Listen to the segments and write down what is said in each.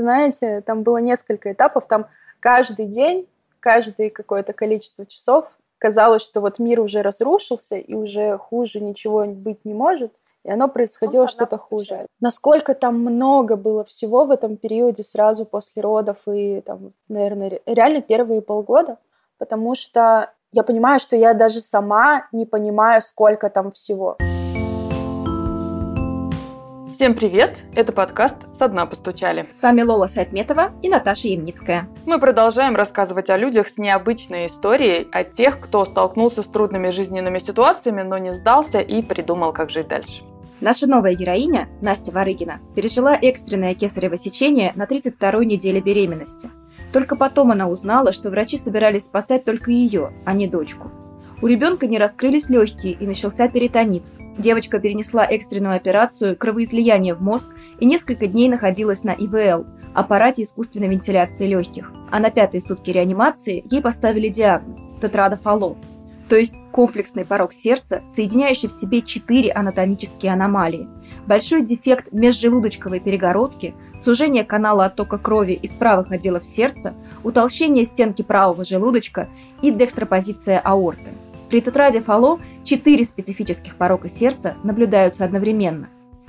знаете, там было несколько этапов, там каждый день, каждое какое-то количество часов казалось, что вот мир уже разрушился и уже хуже ничего быть не может, и оно происходило что-то хуже. Насколько там много было всего в этом периоде сразу после родов и там, наверное, реально первые полгода, потому что я понимаю, что я даже сама не понимаю, сколько там всего. Всем привет! Это подкаст «Со дна постучали». С вами Лола Сайтметова и Наташа Ямницкая. Мы продолжаем рассказывать о людях с необычной историей, о тех, кто столкнулся с трудными жизненными ситуациями, но не сдался и придумал, как жить дальше. Наша новая героиня, Настя Варыгина, пережила экстренное кесарево сечение на 32-й неделе беременности. Только потом она узнала, что врачи собирались спасать только ее, а не дочку. У ребенка не раскрылись легкие и начался перитонит, Девочка перенесла экстренную операцию кровоизлияния в мозг и несколько дней находилась на ИВЛ – аппарате искусственной вентиляции легких. А на пятой сутки реанимации ей поставили диагноз – тетрадофало, то есть комплексный порог сердца, соединяющий в себе четыре анатомические аномалии. Большой дефект межжелудочковой перегородки, сужение канала оттока крови из правых отделов сердца, утолщение стенки правого желудочка и декстропозиция аорты – при тетраде Фало четыре специфических порока сердца наблюдаются одновременно.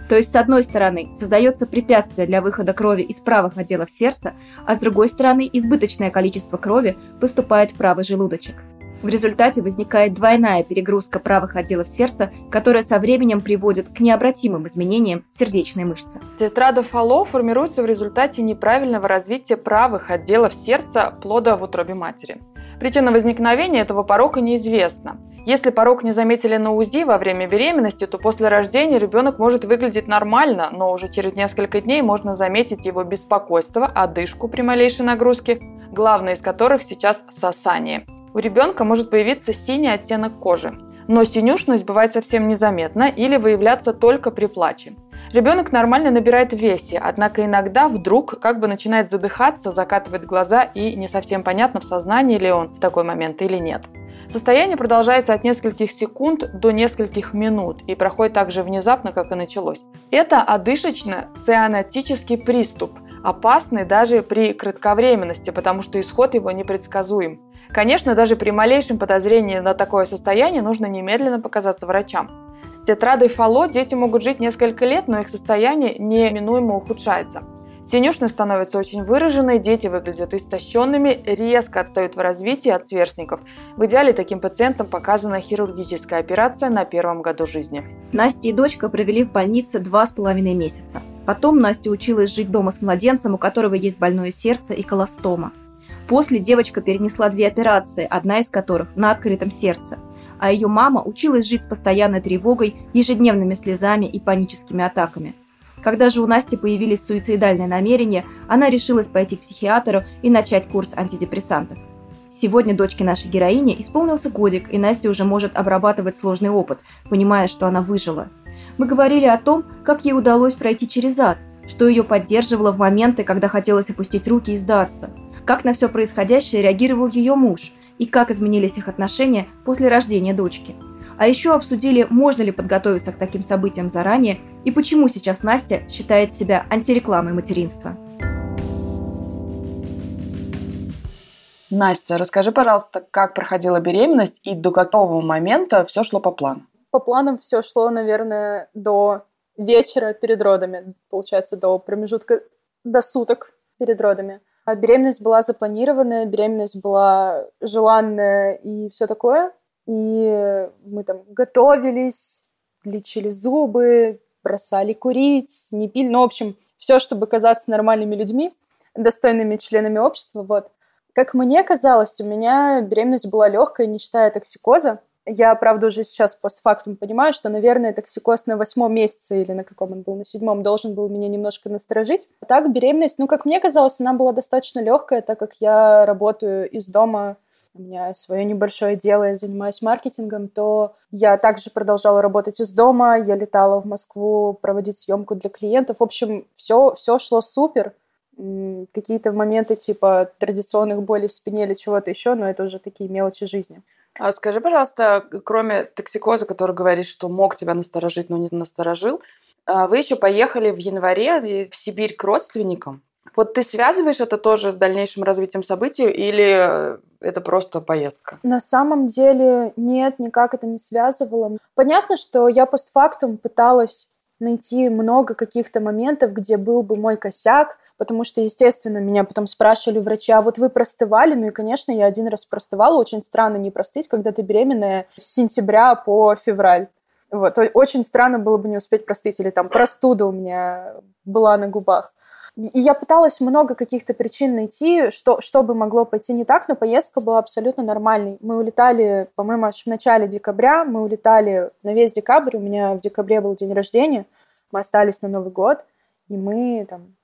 То есть, с одной стороны, создается препятствие для выхода крови из правых отделов сердца, а с другой стороны, избыточное количество крови поступает в правый желудочек. В результате возникает двойная перегрузка правых отделов сердца, которая со временем приводит к необратимым изменениям сердечной мышцы. Тетрада Фало формируется в результате неправильного развития правых отделов сердца плода в утробе матери. Причина возникновения этого порока неизвестна. Если порог не заметили на УЗИ во время беременности, то после рождения ребенок может выглядеть нормально, но уже через несколько дней можно заметить его беспокойство, одышку при малейшей нагрузке, главное из которых сейчас сосание. У ребенка может появиться синий оттенок кожи, но синюшность бывает совсем незаметна или выявляться только при плаче. Ребенок нормально набирает в весе, однако иногда вдруг как бы начинает задыхаться, закатывает глаза и не совсем понятно, в сознании ли он в такой момент или нет. Состояние продолжается от нескольких секунд до нескольких минут и проходит так же внезапно, как и началось. Это одышечно-цианотический приступ, опасный даже при кратковременности, потому что исход его непредсказуем. Конечно, даже при малейшем подозрении на такое состояние нужно немедленно показаться врачам. Тетрадой Фало дети могут жить несколько лет, но их состояние неминуемо ухудшается. Синюшность становится очень выраженной, дети выглядят истощенными, резко отстают в развитии от сверстников. В идеале таким пациентам показана хирургическая операция на первом году жизни. Настя и дочка провели в больнице два с половиной месяца. Потом Настя училась жить дома с младенцем, у которого есть больное сердце и колостома. После девочка перенесла две операции, одна из которых на открытом сердце а ее мама училась жить с постоянной тревогой, ежедневными слезами и паническими атаками. Когда же у Насти появились суицидальные намерения, она решилась пойти к психиатру и начать курс антидепрессантов. Сегодня дочке нашей героини исполнился годик, и Настя уже может обрабатывать сложный опыт, понимая, что она выжила. Мы говорили о том, как ей удалось пройти через ад, что ее поддерживало в моменты, когда хотелось опустить руки и сдаться, как на все происходящее реагировал ее муж, и как изменились их отношения после рождения дочки. А еще обсудили, можно ли подготовиться к таким событиям заранее и почему сейчас Настя считает себя антирекламой материнства. Настя, расскажи, пожалуйста, как проходила беременность и до какого момента все шло по плану? По планам все шло, наверное, до вечера перед родами, получается, до промежутка, до суток перед родами. А беременность была запланированная, беременность была желанная и все такое. И мы там готовились, лечили зубы, бросали курить, не пили. Ну, в общем, все, чтобы казаться нормальными людьми, достойными членами общества. Вот. Как мне казалось, у меня беременность была легкая, не считая токсикоза. Я, правда, уже сейчас постфактум понимаю, что, наверное, токсикоз на восьмом месяце или на каком он был, на седьмом, должен был меня немножко насторожить. А так, беременность, ну, как мне казалось, она была достаточно легкая, так как я работаю из дома, у меня свое небольшое дело, я занимаюсь маркетингом, то я также продолжала работать из дома, я летала в Москву проводить съемку для клиентов. В общем, все, все шло супер. Какие-то моменты типа традиционных болей в спине или чего-то еще, но это уже такие мелочи жизни. А скажи, пожалуйста, кроме токсикоза, который говорит, что мог тебя насторожить, но не насторожил, а, вы еще поехали в январе в Сибирь к родственникам. Вот ты связываешь это тоже с дальнейшим развитием событий или это просто поездка? На самом деле нет, никак это не связывало. Понятно, что я постфактум пыталась найти много каких-то моментов, где был бы мой косяк, потому что, естественно, меня потом спрашивали врачи, а вот вы простывали? Ну и, конечно, я один раз простывала. Очень странно не простыть, когда ты беременная с сентября по февраль. Вот. Очень странно было бы не успеть простыть. Или там простуда у меня была на губах. И я пыталась много каких-то причин найти, что, что бы могло пойти не так, но поездка была абсолютно нормальной. Мы улетали, по-моему, аж в начале декабря, мы улетали на весь декабрь, у меня в декабре был день рождения, мы остались на Новый год, и мы там,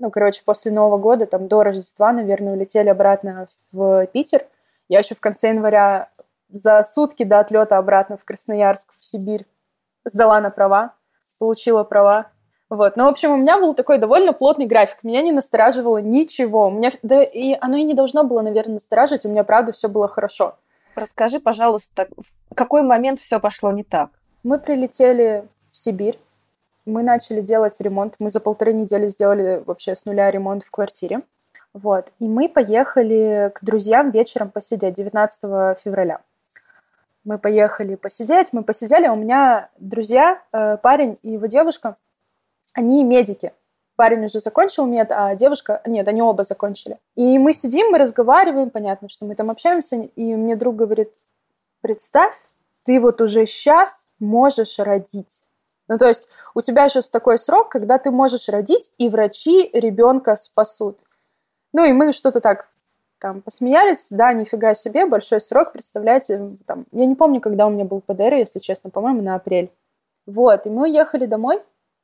ну, короче, после Нового года, там, до Рождества, наверное, улетели обратно в Питер. Я еще в конце января за сутки до отлета обратно в Красноярск, в Сибирь, сдала на права, получила права, вот. Ну, в общем, у меня был такой довольно плотный график. Меня не настораживало ничего. У меня, да и оно и не должно было, наверное, настораживать. У меня, правда, все было хорошо. Расскажи, пожалуйста, в какой момент все пошло не так? Мы прилетели в Сибирь. Мы начали делать ремонт. Мы за полторы недели сделали вообще с нуля ремонт в квартире. Вот. И мы поехали к друзьям вечером посидеть 19 февраля. Мы поехали посидеть, мы посидели. А у меня друзья, э, парень и его девушка – они медики. Парень уже закончил мед, а девушка... Нет, они оба закончили. И мы сидим, мы разговариваем, понятно, что мы там общаемся, и мне друг говорит, представь, ты вот уже сейчас можешь родить. Ну, то есть у тебя сейчас такой срок, когда ты можешь родить, и врачи ребенка спасут. Ну, и мы что-то так там посмеялись, да, нифига себе, большой срок, представляете, там, я не помню, когда у меня был ПДР, если честно, по-моему, на апрель. Вот, и мы уехали домой,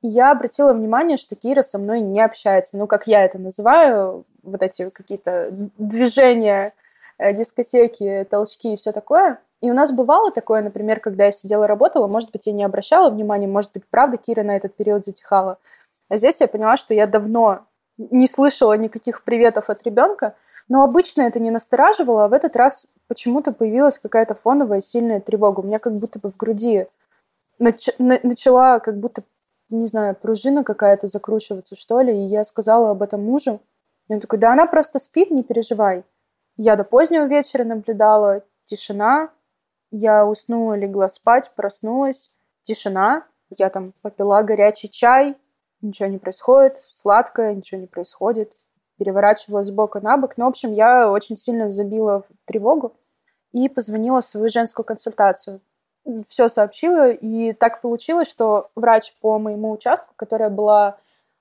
я обратила внимание, что Кира со мной не общается. Ну, как я это называю, вот эти какие-то движения, э, дискотеки, толчки и все такое. И у нас бывало такое, например, когда я сидела работала, может быть, я не обращала внимания, может быть, правда, Кира на этот период затихала. А здесь я поняла, что я давно не слышала никаких приветов от ребенка, но обычно это не настораживало, а в этот раз почему-то появилась какая-то фоновая сильная тревога. У меня как будто бы в груди нач- начала как будто не знаю, пружина какая-то закручиваться, что ли. И я сказала об этом мужу. И он такой, да она просто спит, не переживай. Я до позднего вечера наблюдала, тишина. Я уснула, легла спать, проснулась, тишина. Я там попила горячий чай, ничего не происходит, сладкое, ничего не происходит. Переворачивалась с бока на бок. Ну, в общем, я очень сильно забила в тревогу и позвонила в свою женскую консультацию все сообщила, и так получилось, что врач по моему участку, которая была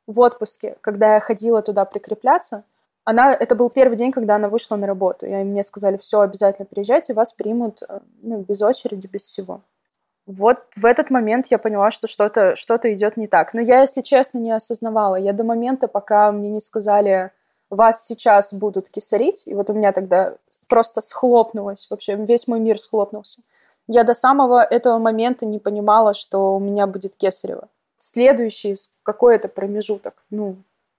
в отпуске, когда я ходила туда прикрепляться, она, это был первый день, когда она вышла на работу, и мне сказали, все, обязательно приезжайте, вас примут э, ну, без очереди, без всего. Вот в этот момент я поняла, что что-то что идет не так. Но я, если честно, не осознавала. Я до момента, пока мне не сказали, вас сейчас будут кисарить, и вот у меня тогда просто схлопнулось, вообще весь мой мир схлопнулся. Я до самого этого момента не понимала, что у меня будет кесарево. Следующий какой-то промежуток, ну,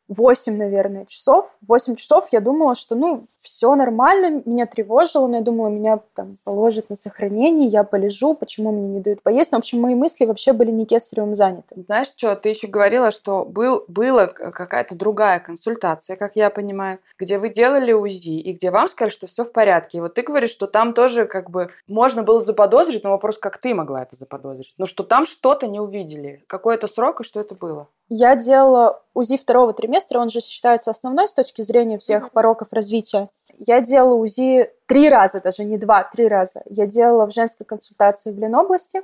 8, наверное, часов. 8 часов я думала, что, ну, все нормально, меня тревожило, но я думала, меня там положат на сохранение, я полежу, почему мне не дают поесть. Но, в общем, мои мысли вообще были не кесаревым заняты. Знаешь что, ты еще говорила, что был, была какая-то другая консультация, как я понимаю, где вы делали УЗИ, и где вам сказали, что все в порядке. И вот ты говоришь, что там тоже как бы можно было заподозрить, но вопрос, как ты могла это заподозрить? Ну, что там что-то не увидели. Какой это срок и что это было? Я делала УЗИ второго триместра, он же считается основной с точки зрения всех пороков развития. Я делала УЗИ три раза, даже не два, три раза. Я делала в женской консультации в Ленобласти.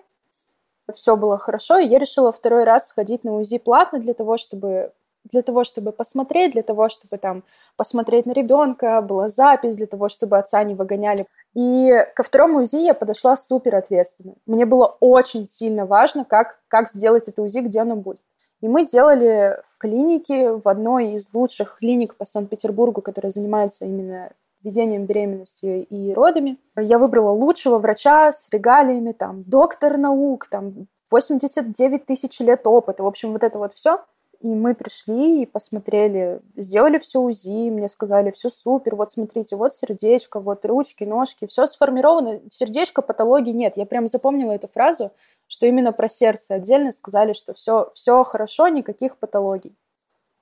Все было хорошо, и я решила второй раз сходить на УЗИ платно для того, чтобы для того, чтобы посмотреть, для того, чтобы там посмотреть на ребенка, была запись, для того, чтобы отца не выгоняли. И ко второму УЗИ я подошла супер ответственно. Мне было очень сильно важно, как, как сделать это УЗИ, где оно будет. И мы делали в клинике, в одной из лучших клиник по Санкт-Петербургу, которая занимается именно ведением беременности и родами. Я выбрала лучшего врача с регалиями, там, доктор наук, там, 89 тысяч лет опыта. В общем, вот это вот все. И мы пришли и посмотрели, сделали все УЗИ, мне сказали, все супер, вот смотрите, вот сердечко, вот ручки, ножки, все сформировано, сердечко, патологии нет. Я прям запомнила эту фразу, что именно про сердце отдельно сказали, что все, все хорошо, никаких патологий.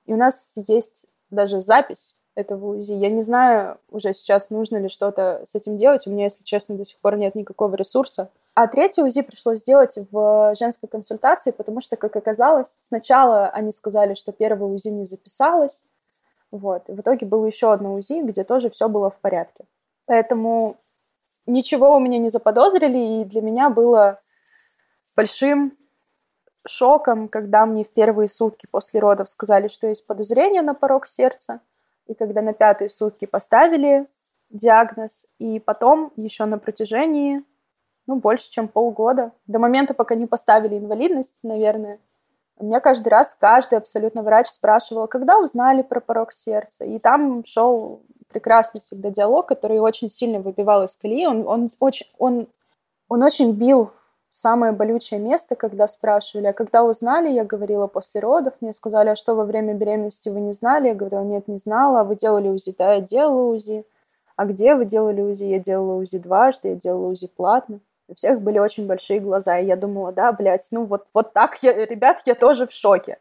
И у нас есть даже запись этого УЗИ. Я не знаю уже сейчас, нужно ли что-то с этим делать. У меня, если честно, до сих пор нет никакого ресурса. А третий УЗИ пришлось сделать в женской консультации, потому что, как оказалось, сначала они сказали, что первое УЗИ не записалось, вот. И в итоге было еще одно УЗИ, где тоже все было в порядке. Поэтому ничего у меня не заподозрили, и для меня было большим шоком, когда мне в первые сутки после родов сказали, что есть подозрение на порог сердца, и когда на пятые сутки поставили диагноз, и потом еще на протяжении, ну, больше, чем полгода, до момента, пока не поставили инвалидность, наверное, мне каждый раз каждый абсолютно врач спрашивал, когда узнали про порог сердца. И там шел прекрасный всегда диалог, который очень сильно выбивал из колеи. Он, он, очень, он, он очень бил самое болючее место, когда спрашивали, а когда узнали, я говорила после родов, мне сказали, а что во время беременности вы не знали? Я говорила, нет, не знала, а вы делали УЗИ? Да, я делала УЗИ. А где вы делали УЗИ? Я делала УЗИ дважды, я делала УЗИ платно. У всех были очень большие глаза, и я думала, да, блядь, ну вот, вот так, я, ребят, я тоже в шоке.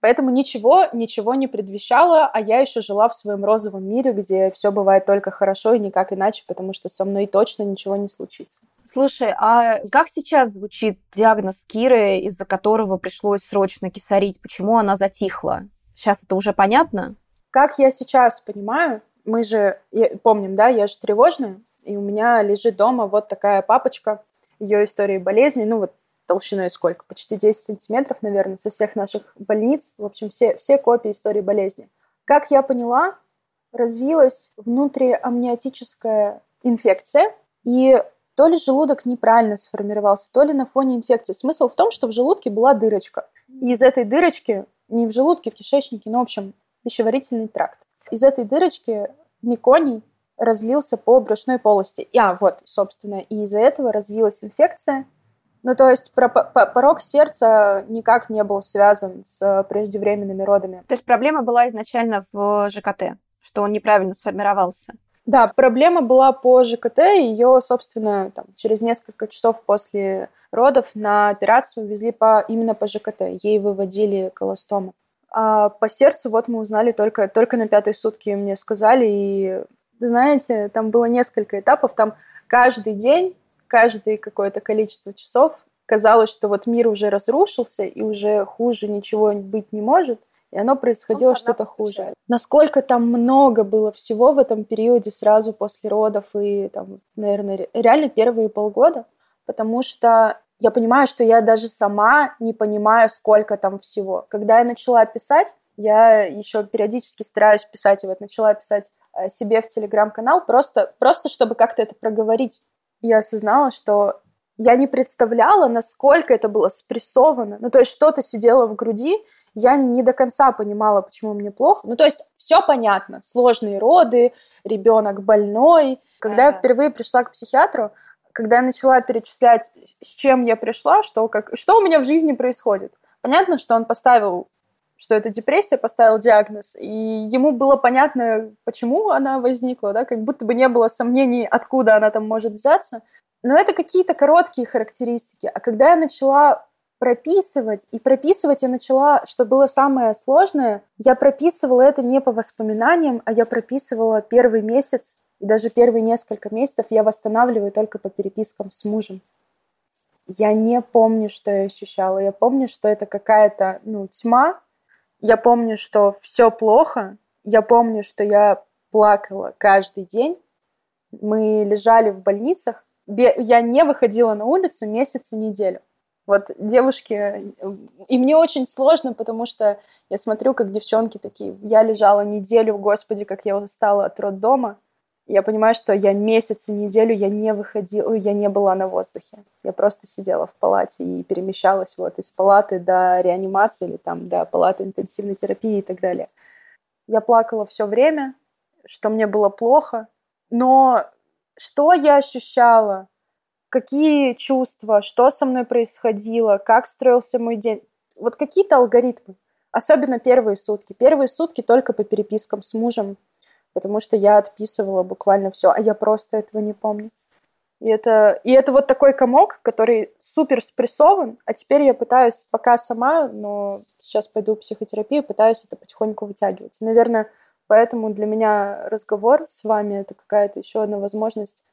Поэтому ничего, ничего не предвещало, а я еще жила в своем розовом мире, где все бывает только хорошо и никак иначе, потому что со мной точно ничего не случится. Слушай, а как сейчас звучит диагноз Киры, из-за которого пришлось срочно кисарить? Почему она затихла? Сейчас это уже понятно? Как я сейчас понимаю, мы же помним, да, я же тревожная, и у меня лежит дома вот такая папочка ее истории болезни, ну вот толщиной сколько? Почти 10 сантиметров, наверное, со всех наших больниц. В общем, все, все копии истории болезни. Как я поняла, развилась внутриамниотическая инфекция, и то ли желудок неправильно сформировался, то ли на фоне инфекции. Смысл в том, что в желудке была дырочка. И из этой дырочки, не в желудке, в кишечнике, но, в общем, пищеварительный тракт. Из этой дырочки меконий разлился по брюшной полости. А, вот, собственно, и из-за этого развилась инфекция. Ну, то есть про порог сердца никак не был связан с преждевременными родами. То есть проблема была изначально в ЖКТ, что он неправильно сформировался? Да, проблема была по ЖКТ, ее, собственно, там, через несколько часов после родов на операцию везли по, именно по ЖКТ, ей выводили колостому. А по сердцу вот мы узнали только, только на пятой сутки мне сказали, и знаете, там было несколько этапов, там каждый день, каждое какое-то количество часов казалось, что вот мир уже разрушился, и уже хуже ничего быть не может, и оно происходило что-то хуже. Насколько там много было всего в этом периоде сразу после родов и там, наверное, реально первые полгода, потому что я понимаю, что я даже сама не понимаю, сколько там всего. Когда я начала писать, я еще периодически стараюсь писать, и вот начала писать Э, себе в телеграм-канал, просто, просто чтобы как-то это проговорить. Я осознала, что я не представляла, насколько это было спрессовано. Ну, то есть что-то сидело в груди, я не до конца понимала, почему мне плохо. Ну, то есть все понятно. Сложные роды, ребенок больной. Когда ага. я впервые пришла к психиатру, когда я начала перечислять, с чем я пришла, что, как, что у меня в жизни происходит. Понятно, что он поставил что это депрессия, поставил диагноз, и ему было понятно, почему она возникла, да, как будто бы не было сомнений, откуда она там может взяться. Но это какие-то короткие характеристики. А когда я начала прописывать, и прописывать я начала, что было самое сложное, я прописывала это не по воспоминаниям, а я прописывала первый месяц, и даже первые несколько месяцев я восстанавливаю только по перепискам с мужем. Я не помню, что я ощущала. Я помню, что это какая-то ну, тьма, я помню, что все плохо. Я помню, что я плакала каждый день. Мы лежали в больницах. Я не выходила на улицу месяц и неделю. Вот девушки... И мне очень сложно, потому что я смотрю, как девчонки такие. Я лежала неделю, господи, как я устала от роддома я понимаю, что я месяц и неделю я не выходила, я не была на воздухе. Я просто сидела в палате и перемещалась вот из палаты до реанимации или там до палаты интенсивной терапии и так далее. Я плакала все время, что мне было плохо, но что я ощущала, какие чувства, что со мной происходило, как строился мой день, вот какие-то алгоритмы. Особенно первые сутки. Первые сутки только по перепискам с мужем, потому что я отписывала буквально все, а я просто этого не помню. И это, и это вот такой комок, который супер спрессован, а теперь я пытаюсь пока сама, но сейчас пойду в психотерапию, пытаюсь это потихоньку вытягивать. наверное, поэтому для меня разговор с вами — это какая-то еще одна возможность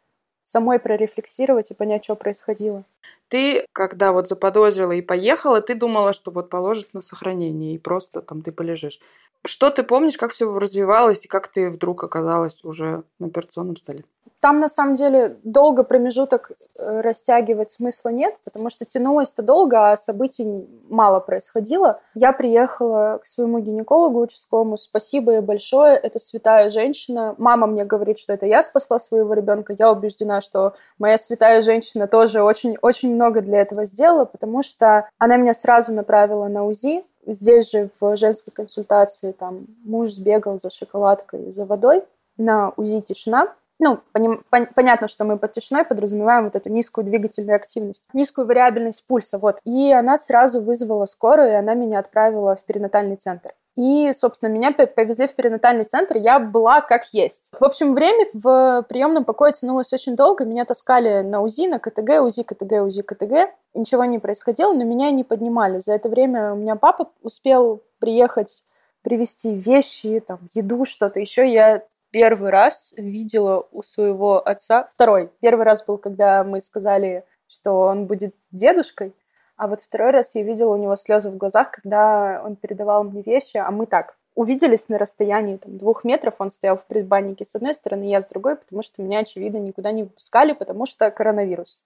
самой прорефлексировать и понять, что происходило. Ты, когда вот заподозрила и поехала, ты думала, что вот положит на сохранение, и просто там ты полежишь. Что ты помнишь, как все развивалось, и как ты вдруг оказалась уже на операционном столе? Там, на самом деле, долго промежуток э, растягивать смысла нет, потому что тянулось-то долго, а событий мало происходило. Я приехала к своему гинекологу участковому. Спасибо ей большое. Это святая женщина. Мама мне говорит, что это я спасла своего ребенка. Я убеждена, что моя святая женщина тоже очень-очень много для этого сделала, потому что она меня сразу направила на УЗИ. Здесь же в женской консультации там муж сбегал за шоколадкой, за водой. На УЗИ тишина ну, поним, пон, понятно, что мы под тишиной подразумеваем вот эту низкую двигательную активность, низкую вариабельность пульса, вот. И она сразу вызвала скорую, и она меня отправила в перинатальный центр. И, собственно, меня повезли в перинатальный центр, я была как есть. В общем, время в приемном покое тянулось очень долго, меня таскали на УЗИ, на КТГ, УЗИ, КТГ, УЗИ, КТГ. Ничего не происходило, но меня не поднимали. За это время у меня папа успел приехать привезти вещи, там, еду, что-то еще. Я первый раз видела у своего отца, второй, первый раз был, когда мы сказали, что он будет дедушкой, а вот второй раз я видела у него слезы в глазах, когда он передавал мне вещи, а мы так увиделись на расстоянии там, двух метров, он стоял в предбаннике с одной стороны, я с другой, потому что меня, очевидно, никуда не выпускали, потому что коронавирус.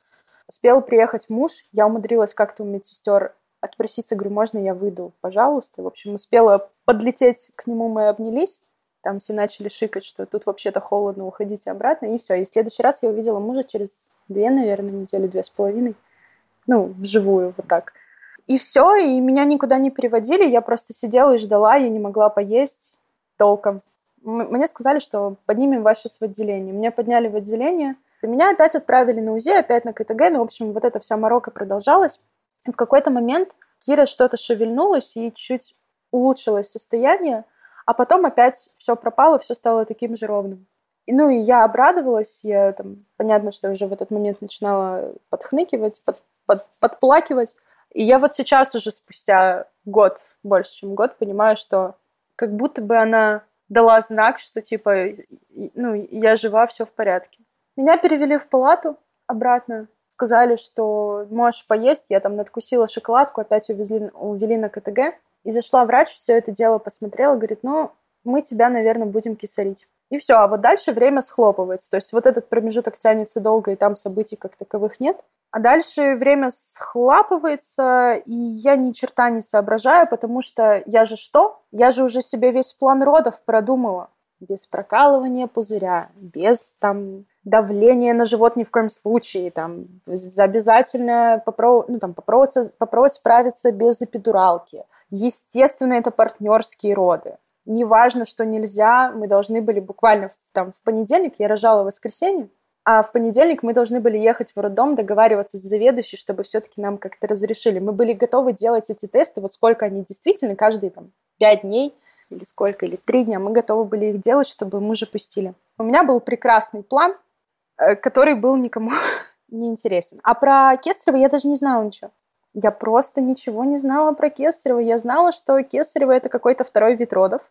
Успел приехать муж, я умудрилась как-то у медсестер отпроситься, говорю, можно я выйду, пожалуйста. В общем, успела подлететь к нему, мы обнялись там все начали шикать, что тут вообще-то холодно, уходите обратно, и все. И в следующий раз я увидела мужа через две, наверное, недели, две с половиной. Ну, вживую, вот так. И все, и меня никуда не переводили, я просто сидела и ждала, я не могла поесть толком. Мне сказали, что поднимем вас сейчас в отделение. Меня подняли в отделение, меня опять отправили на УЗИ, опять на КТГ, ну, в общем, вот эта вся морока продолжалась. И в какой-то момент Кира что-то шевельнулась и чуть улучшилось состояние, а потом опять все пропало, все стало таким же ровным. И, ну, и я обрадовалась, я там, понятно, что уже в этот момент начинала подхныкивать, под, под, подплакивать. И я вот сейчас уже спустя год, больше, чем год, понимаю, что как будто бы она дала знак, что типа, ну, я жива, все в порядке. Меня перевели в палату обратно, сказали, что можешь поесть. Я там надкусила шоколадку, опять увезли, увели на КТГ. И зашла врач, все это дело посмотрела, говорит, ну, мы тебя, наверное, будем кисарить. И все, а вот дальше время схлопывается. То есть вот этот промежуток тянется долго, и там событий как таковых нет. А дальше время схлапывается, и я ни черта не соображаю, потому что я же что? Я же уже себе весь план родов продумала. Без прокалывания пузыря, без там давления на живот ни в коем случае, там обязательно попробовать, ну, там, попробовать, попробовать справиться без эпидуралки, Естественно, это партнерские роды. Неважно, что нельзя, мы должны были буквально там, в понедельник, я рожала в воскресенье, а в понедельник мы должны были ехать в роддом, договариваться с заведующей, чтобы все-таки нам как-то разрешили. Мы были готовы делать эти тесты, вот сколько они действительно, каждые там пять дней или сколько, или три дня, мы готовы были их делать, чтобы мужа пустили. У меня был прекрасный план, э, который был никому не интересен. А про Кесарева я даже не знала ничего. Я просто ничего не знала про Кесарева. Я знала, что Кесарева – это какой-то второй вид родов.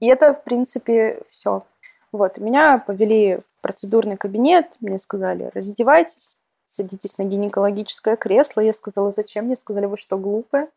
И это, в принципе, все. Вот, меня повели в процедурный кабинет, мне сказали, раздевайтесь, садитесь на гинекологическое кресло. Я сказала, зачем? Мне сказали, вы что, глупая?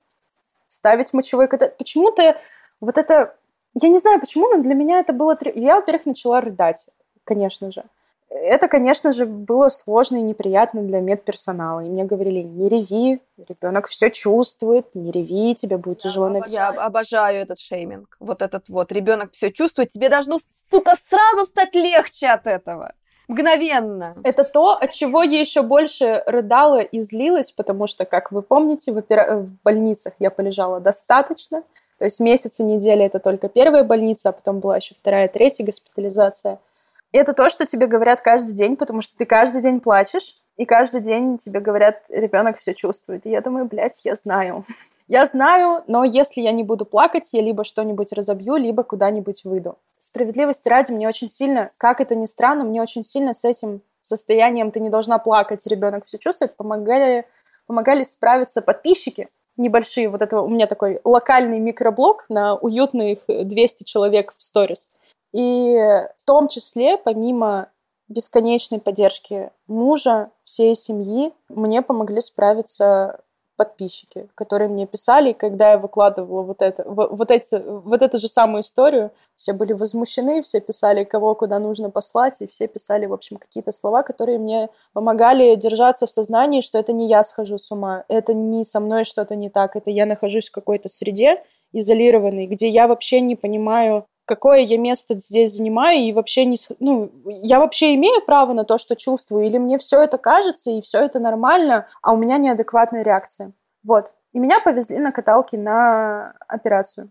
Ставить мочевой катетер. Почему-то вот это... Я не знаю почему, но для меня это было... Я, во-первых, начала рыдать, конечно же. Это, конечно же, было сложно и неприятно для медперсонала. И мне говорили, не реви, ребенок все чувствует, не реви, тебе будет тяжело. На... Я обожаю этот шейминг. Вот этот вот, ребенок все чувствует, тебе должно, сука, сразу стать легче от этого. Мгновенно. Это то, от чего я еще больше рыдала и злилась, потому что, как вы помните, в, опера... в больницах я полежала достаточно. То есть месяцы, недели это только первая больница, а потом была еще вторая, третья госпитализация – это то, что тебе говорят каждый день, потому что ты каждый день плачешь, и каждый день тебе говорят, ребенок все чувствует. И я думаю, блядь, я знаю. Я знаю, но если я не буду плакать, я либо что-нибудь разобью, либо куда-нибудь выйду. Справедливости ради, мне очень сильно, как это ни странно, мне очень сильно с этим состоянием ты не должна плакать, ребенок все чувствует, помогали, помогали справиться подписчики небольшие. Вот это у меня такой локальный микроблог на уютных 200 человек в сторис. И в том числе, помимо бесконечной поддержки мужа, всей семьи, мне помогли справиться подписчики, которые мне писали, когда я выкладывала вот это, вот эти, вот эту же самую историю, все были возмущены, все писали, кого куда нужно послать, и все писали, в общем, какие-то слова, которые мне помогали держаться в сознании, что это не я схожу с ума, это не со мной что-то не так, это я нахожусь в какой-то среде изолированной, где я вообще не понимаю, какое я место здесь занимаю, и вообще не... Ну, я вообще имею право на то, что чувствую, или мне все это кажется, и все это нормально, а у меня неадекватная реакция. Вот. И меня повезли на каталке на операцию.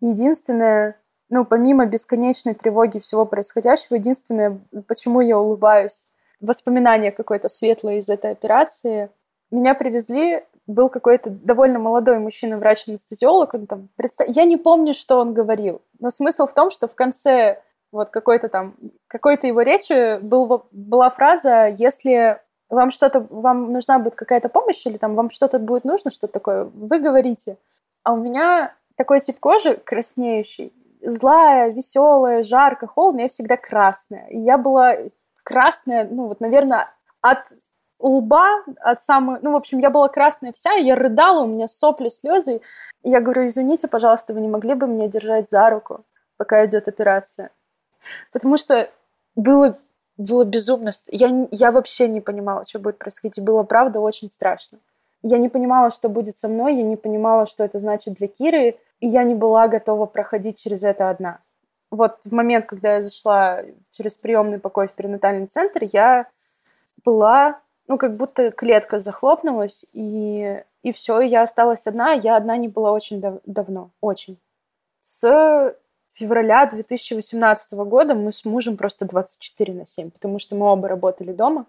Единственное, ну, помимо бесконечной тревоги всего происходящего, единственное, почему я улыбаюсь, воспоминание какое-то светлое из этой операции. Меня привезли был какой-то довольно молодой мужчина, врач-анестезиолог, он там представ... Я не помню, что он говорил, но смысл в том, что в конце вот какой-то там, какой-то его речи был, была фраза, если вам что-то, вам нужна будет какая-то помощь или там вам что-то будет нужно, что такое, вы говорите. А у меня такой тип кожи краснеющий, злая, веселая, жарко, холодно, я всегда красная. И я была красная, ну вот, наверное, от лба от самой... Ну, в общем, я была красная вся, я рыдала, у меня сопли, слезы. И я говорю, извините, пожалуйста, вы не могли бы меня держать за руку, пока идет операция? Потому что было, было безумно... Я, я вообще не понимала, что будет происходить. И было, правда, очень страшно. Я не понимала, что будет со мной, я не понимала, что это значит для Киры, и я не была готова проходить через это одна. Вот в момент, когда я зашла через приемный покой в перинатальный центр, я была ну, как будто клетка захлопнулась, и, и все, я осталась одна. Я одна не была очень дав- давно, очень. С февраля 2018 года мы с мужем просто 24 на 7, потому что мы оба работали дома.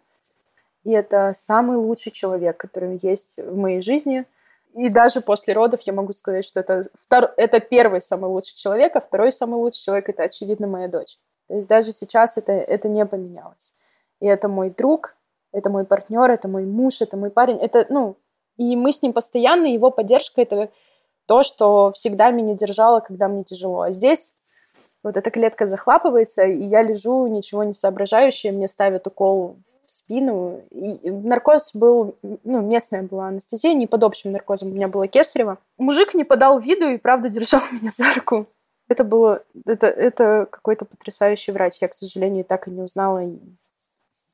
И это самый лучший человек, который есть в моей жизни. И даже после родов я могу сказать, что это, втор... это первый самый лучший человек, а второй самый лучший человек — это, очевидно, моя дочь. То есть даже сейчас это, это не поменялось. И это мой друг, это мой партнер, это мой муж, это мой парень, это, ну, и мы с ним постоянно, его поддержка — это то, что всегда меня держало, когда мне тяжело. А здесь вот эта клетка захлапывается, и я лежу, ничего не соображающая, мне ставят укол в спину. И наркоз был, ну, местная была анестезия, не под общим наркозом, у меня было кесарево. Мужик не подал виду и, правда, держал меня за руку. Это было, это, это какой-то потрясающий врач. Я, к сожалению, так и не узнала,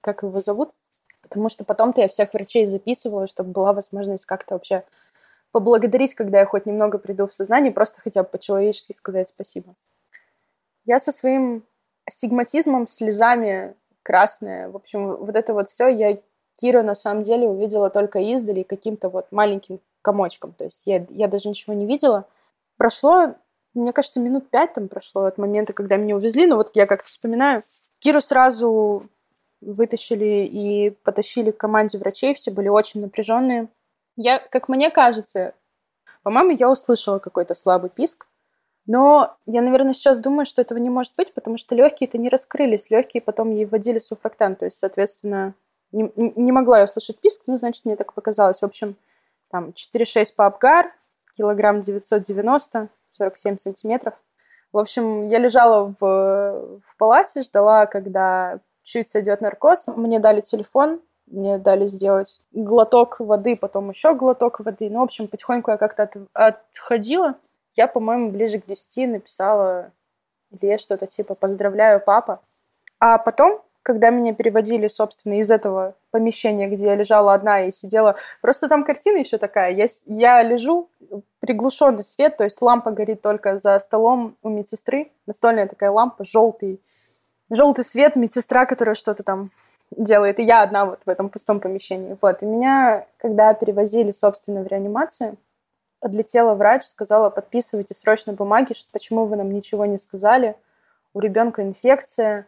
как его зовут потому что потом-то я всех врачей записывала, чтобы была возможность как-то вообще поблагодарить, когда я хоть немного приду в сознание, просто хотя бы по-человечески сказать спасибо. Я со своим астигматизмом, слезами, красная, в общем, вот это вот все, я Кира на самом деле увидела только издали каким-то вот маленьким комочком, то есть я, я даже ничего не видела. Прошло, мне кажется, минут пять там прошло от момента, когда меня увезли, но вот я как-то вспоминаю, Киру сразу вытащили и потащили к команде врачей, все были очень напряженные. Я, как мне кажется, по-моему, я услышала какой-то слабый писк, но я, наверное, сейчас думаю, что этого не может быть, потому что легкие-то не раскрылись, легкие потом ей вводили суфрактан, то есть, соответственно, не, не могла я услышать писк, ну, значит, мне так показалось. В общем, там 4,6 по Абгар, килограмм 990, 47 сантиметров. В общем, я лежала в, в палате, ждала, когда чуть сойдет наркоз. Мне дали телефон, мне дали сделать глоток воды, потом еще глоток воды. Ну, в общем, потихоньку я как-то от, отходила. Я, по-моему, ближе к 10 написала Илье что-то типа «Поздравляю, папа». А потом, когда меня переводили, собственно, из этого помещения, где я лежала одна и сидела... Просто там картина еще такая. Я, я лежу, приглушенный свет, то есть лампа горит только за столом у медсестры. Настольная такая лампа, желтый желтый свет, медсестра, которая что-то там делает, и я одна вот в этом пустом помещении. Вот, и меня, когда перевозили, собственно, в реанимацию, подлетела врач, сказала, подписывайте срочно бумаги, что почему вы нам ничего не сказали, у ребенка инфекция.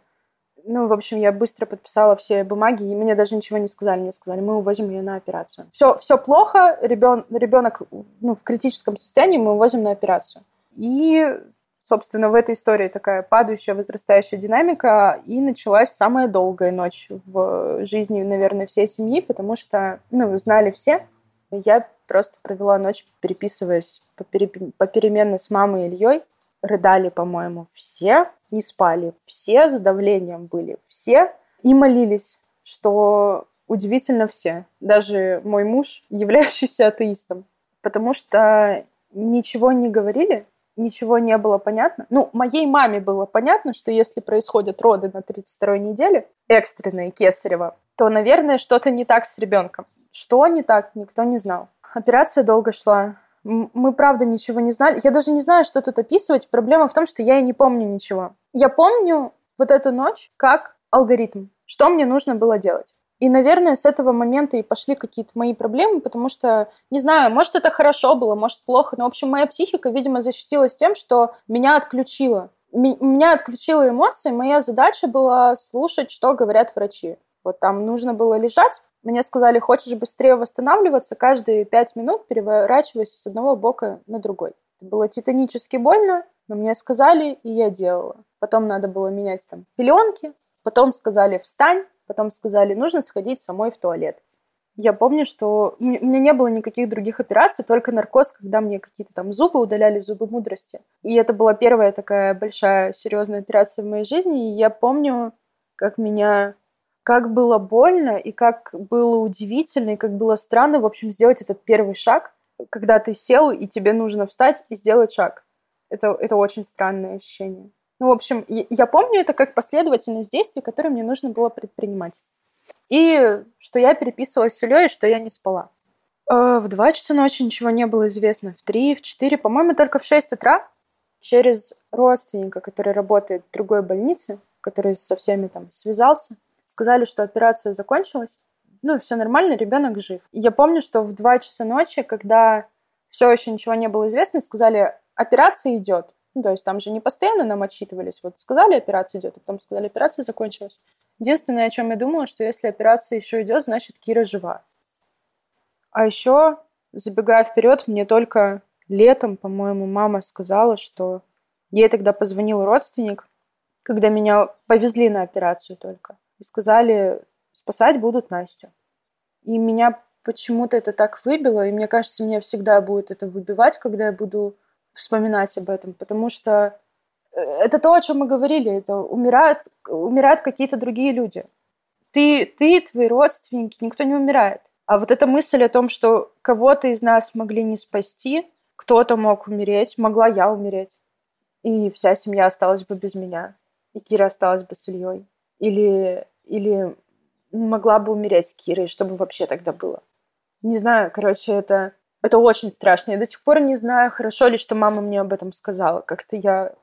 Ну, в общем, я быстро подписала все бумаги, и мне даже ничего не сказали. Мне сказали, мы увозим ее на операцию. Все, все плохо, ребен, ребенок ну, в критическом состоянии, мы увозим на операцию. И собственно, в этой истории такая падающая, возрастающая динамика, и началась самая долгая ночь в жизни, наверное, всей семьи, потому что, ну, знали все. Я просто провела ночь, переписываясь попеременно с мамой и Ильей. Рыдали, по-моему, все, не спали, все с давлением были, все, и молились, что удивительно все. Даже мой муж, являющийся атеистом. Потому что ничего не говорили, ничего не было понятно. Ну, моей маме было понятно, что если происходят роды на 32-й неделе, экстренные, кесарево, то, наверное, что-то не так с ребенком. Что не так, никто не знал. Операция долго шла. Мы, правда, ничего не знали. Я даже не знаю, что тут описывать. Проблема в том, что я и не помню ничего. Я помню вот эту ночь как алгоритм. Что мне нужно было делать? И, наверное, с этого момента и пошли какие-то мои проблемы, потому что, не знаю, может, это хорошо было, может, плохо, но, в общем, моя психика, видимо, защитилась тем, что меня отключило. Меня отключило эмоции, моя задача была слушать, что говорят врачи. Вот там нужно было лежать, мне сказали, хочешь быстрее восстанавливаться, каждые пять минут переворачивайся с одного бока на другой. Это было титанически больно, но мне сказали, и я делала. Потом надо было менять там пеленки, потом сказали, встань, Потом сказали, нужно сходить самой в туалет. Я помню, что у меня не было никаких других операций, только наркоз, когда мне какие-то там зубы удаляли, зубы мудрости. И это была первая такая большая серьезная операция в моей жизни. И я помню, как меня как было больно, и как было удивительно, и как было странно, в общем, сделать этот первый шаг, когда ты сел, и тебе нужно встать и сделать шаг. Это, это очень странное ощущение. Ну, в общем, я помню это как последовательность действий, которые мне нужно было предпринимать. И что я переписывалась с Ильей, что я не спала. Э, в два часа ночи ничего не было известно. В три, в четыре, по-моему, только в шесть утра через родственника, который работает в другой больнице, который со всеми там связался, сказали, что операция закончилась. Ну, все нормально, ребенок жив. Я помню, что в два часа ночи, когда все еще ничего не было известно, сказали, операция идет. Ну, то есть там же не постоянно нам отчитывались. Вот сказали, операция идет, а потом сказали, операция закончилась. Единственное, о чем я думала, что если операция еще идет, значит, Кира жива. А еще, забегая вперед, мне только летом, по-моему, мама сказала, что ей тогда позвонил родственник, когда меня повезли на операцию только. И сказали, спасать будут Настю. И меня почему-то это так выбило, и мне кажется, меня всегда будет это выбивать, когда я буду вспоминать об этом, потому что э, это то, о чем мы говорили, это умирают, умирают какие-то другие люди. Ты, ты, твои родственники, никто не умирает. А вот эта мысль о том, что кого-то из нас могли не спасти, кто-то мог умереть, могла я умереть, и вся семья осталась бы без меня, и Кира осталась бы с Ильей. Или, или могла бы умереть с Кирой, что бы вообще тогда было. Не знаю, короче, это это очень страшно. Я до сих пор не знаю, хорошо ли, что мама мне об этом сказала. Как-то я...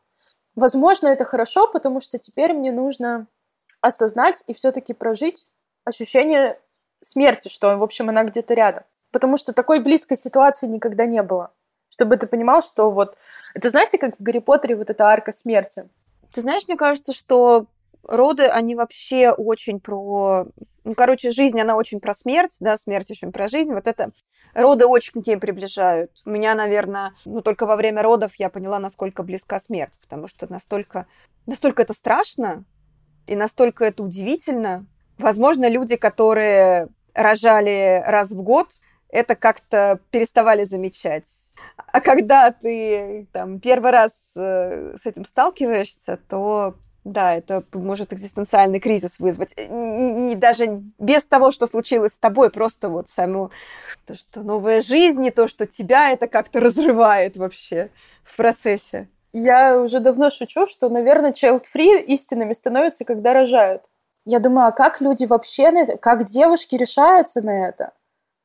Возможно, это хорошо, потому что теперь мне нужно осознать и все-таки прожить ощущение смерти, что, в общем, она где-то рядом. Потому что такой близкой ситуации никогда не было. Чтобы ты понимал, что вот... Это знаете, как в Гарри Поттере вот эта арка смерти? Ты знаешь, мне кажется, что роды, они вообще очень про... Ну, короче, жизнь, она очень про смерть, да, смерть очень про жизнь. Вот это роды очень к ней приближают. У меня, наверное, ну, только во время родов я поняла, насколько близка смерть, потому что настолько, настолько это страшно и настолько это удивительно. Возможно, люди, которые рожали раз в год, это как-то переставали замечать. А когда ты там первый раз э, с этим сталкиваешься, то да, это может экзистенциальный кризис вызвать. Э, не, даже без того, что случилось с тобой, просто вот само то, что новая жизнь, и то, что тебя это как-то разрывает вообще в процессе. Я уже давно шучу, что, наверное, child-free истинными становятся, когда рожают. Я думаю, а как люди вообще на это, как девушки решаются на это?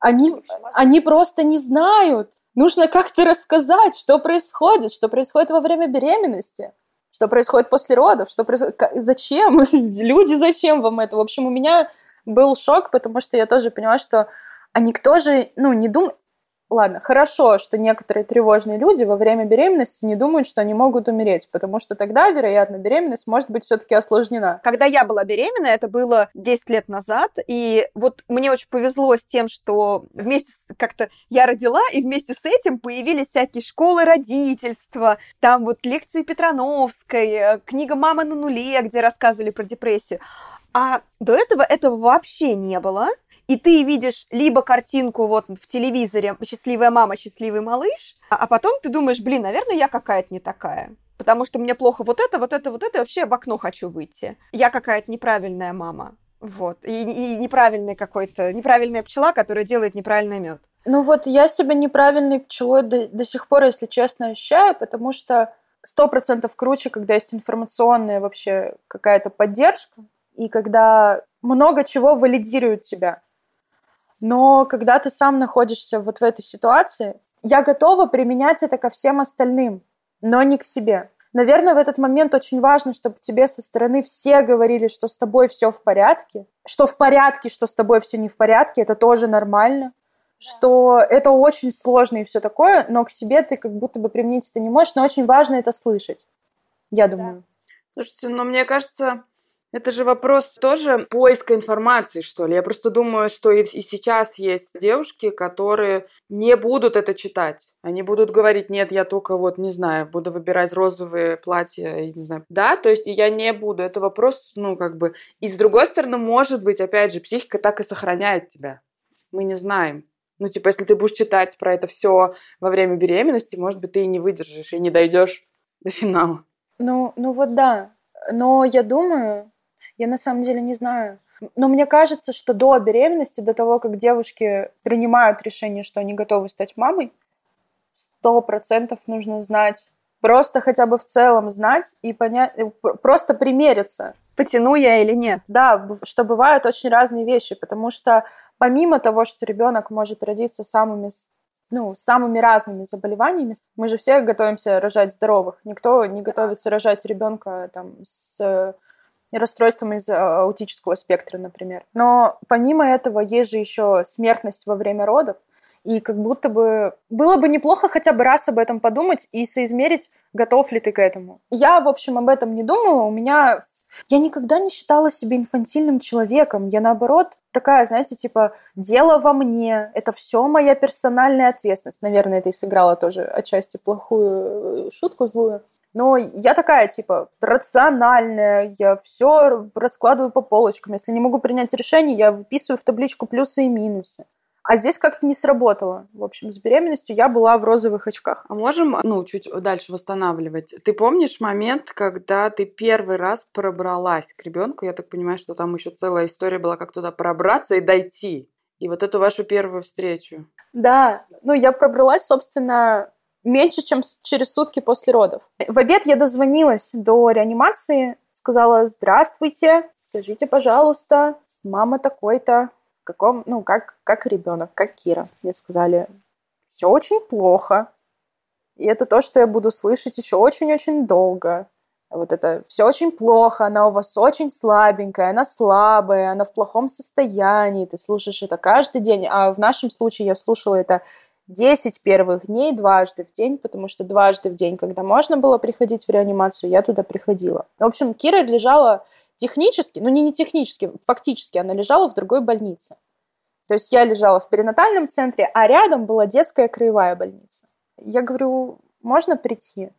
Они, они просто не знают. Нужно как-то рассказать, что происходит, что происходит во время беременности что происходит после родов, что происходит, зачем, люди, зачем вам это? В общем, у меня был шок, потому что я тоже поняла, что а никто же, ну, не думает, ладно, хорошо, что некоторые тревожные люди во время беременности не думают, что они могут умереть, потому что тогда, вероятно, беременность может быть все-таки осложнена. Когда я была беременна, это было 10 лет назад, и вот мне очень повезло с тем, что вместе как-то я родила, и вместе с этим появились всякие школы родительства, там вот лекции Петрановской, э, книга «Мама на нуле», где рассказывали про депрессию. А до этого этого вообще не было и ты видишь либо картинку вот в телевизоре «Счастливая мама, счастливый малыш», а, а потом ты думаешь, блин, наверное, я какая-то не такая. Потому что мне плохо вот это, вот это, вот это, и вообще в окно хочу выйти. Я какая-то неправильная мама. Вот. И, и неправильный какой-то, неправильная пчела, которая делает неправильный мед. Ну вот я себя неправильной пчелой до, до сих пор, если честно, ощущаю, потому что сто процентов круче, когда есть информационная вообще какая-то поддержка, и когда много чего валидирует тебя. Но когда ты сам находишься вот в этой ситуации, я готова применять это ко всем остальным, но не к себе. Наверное, в этот момент очень важно, чтобы тебе со стороны все говорили, что с тобой все в порядке, что в порядке, что с тобой все не в порядке, это тоже нормально, что это очень сложно и все такое, но к себе ты как будто бы применить это не можешь, но очень важно это слышать, я думаю. Слушайте, но мне кажется, это же вопрос тоже поиска информации, что ли. Я просто думаю, что и, и сейчас есть девушки, которые не будут это читать. Они будут говорить, нет, я только вот, не знаю, буду выбирать розовые платья, и не знаю. Да, то есть я не буду. Это вопрос, ну, как бы... И с другой стороны, может быть, опять же, психика так и сохраняет тебя. Мы не знаем. Ну, типа, если ты будешь читать про это все во время беременности, может быть, ты и не выдержишь, и не дойдешь до финала. Ну, ну вот да. Но я думаю, я на самом деле не знаю. Но мне кажется, что до беременности, до того, как девушки принимают решение, что они готовы стать мамой, сто процентов нужно знать. Просто хотя бы в целом знать и понять, э, просто примериться. Потяну я или нет. Да, что бывают очень разные вещи, потому что помимо того, что ребенок может родиться самыми ну, самыми разными заболеваниями. Мы же все готовимся рожать здоровых. Никто не готовится рожать ребенка там с расстройством из а, аутического спектра, например. Но помимо этого есть же еще смертность во время родов, и как будто бы было бы неплохо хотя бы раз об этом подумать и соизмерить, готов ли ты к этому. Я, в общем, об этом не думала. У меня я никогда не считала себя инфантильным человеком. Я, наоборот, такая, знаете, типа, дело во мне, это все моя персональная ответственность. Наверное, это и сыграло тоже отчасти плохую э, шутку злую. Но я такая, типа, рациональная, я все раскладываю по полочкам. Если не могу принять решение, я выписываю в табличку плюсы и минусы. А здесь как-то не сработало. В общем, с беременностью я была в розовых очках. А можем, ну, чуть дальше восстанавливать? Ты помнишь момент, когда ты первый раз пробралась к ребенку? Я так понимаю, что там еще целая история была, как туда пробраться и дойти. И вот эту вашу первую встречу. Да, ну я пробралась, собственно, меньше, чем через сутки после родов. В обед я дозвонилась до реанимации, сказала «Здравствуйте, скажите, пожалуйста, мама такой-то, каком, ну, как, как ребенок, как Кира». Мне сказали «Все очень плохо». И это то, что я буду слышать еще очень-очень долго. Вот это все очень плохо, она у вас очень слабенькая, она слабая, она в плохом состоянии, ты слушаешь это каждый день. А в нашем случае я слушала это 10 первых дней дважды в день, потому что дважды в день, когда можно было приходить в реанимацию, я туда приходила. В общем, Кира лежала технически, ну не не технически, фактически она лежала в другой больнице. То есть я лежала в перинатальном центре, а рядом была детская краевая больница. Я говорю, можно прийти?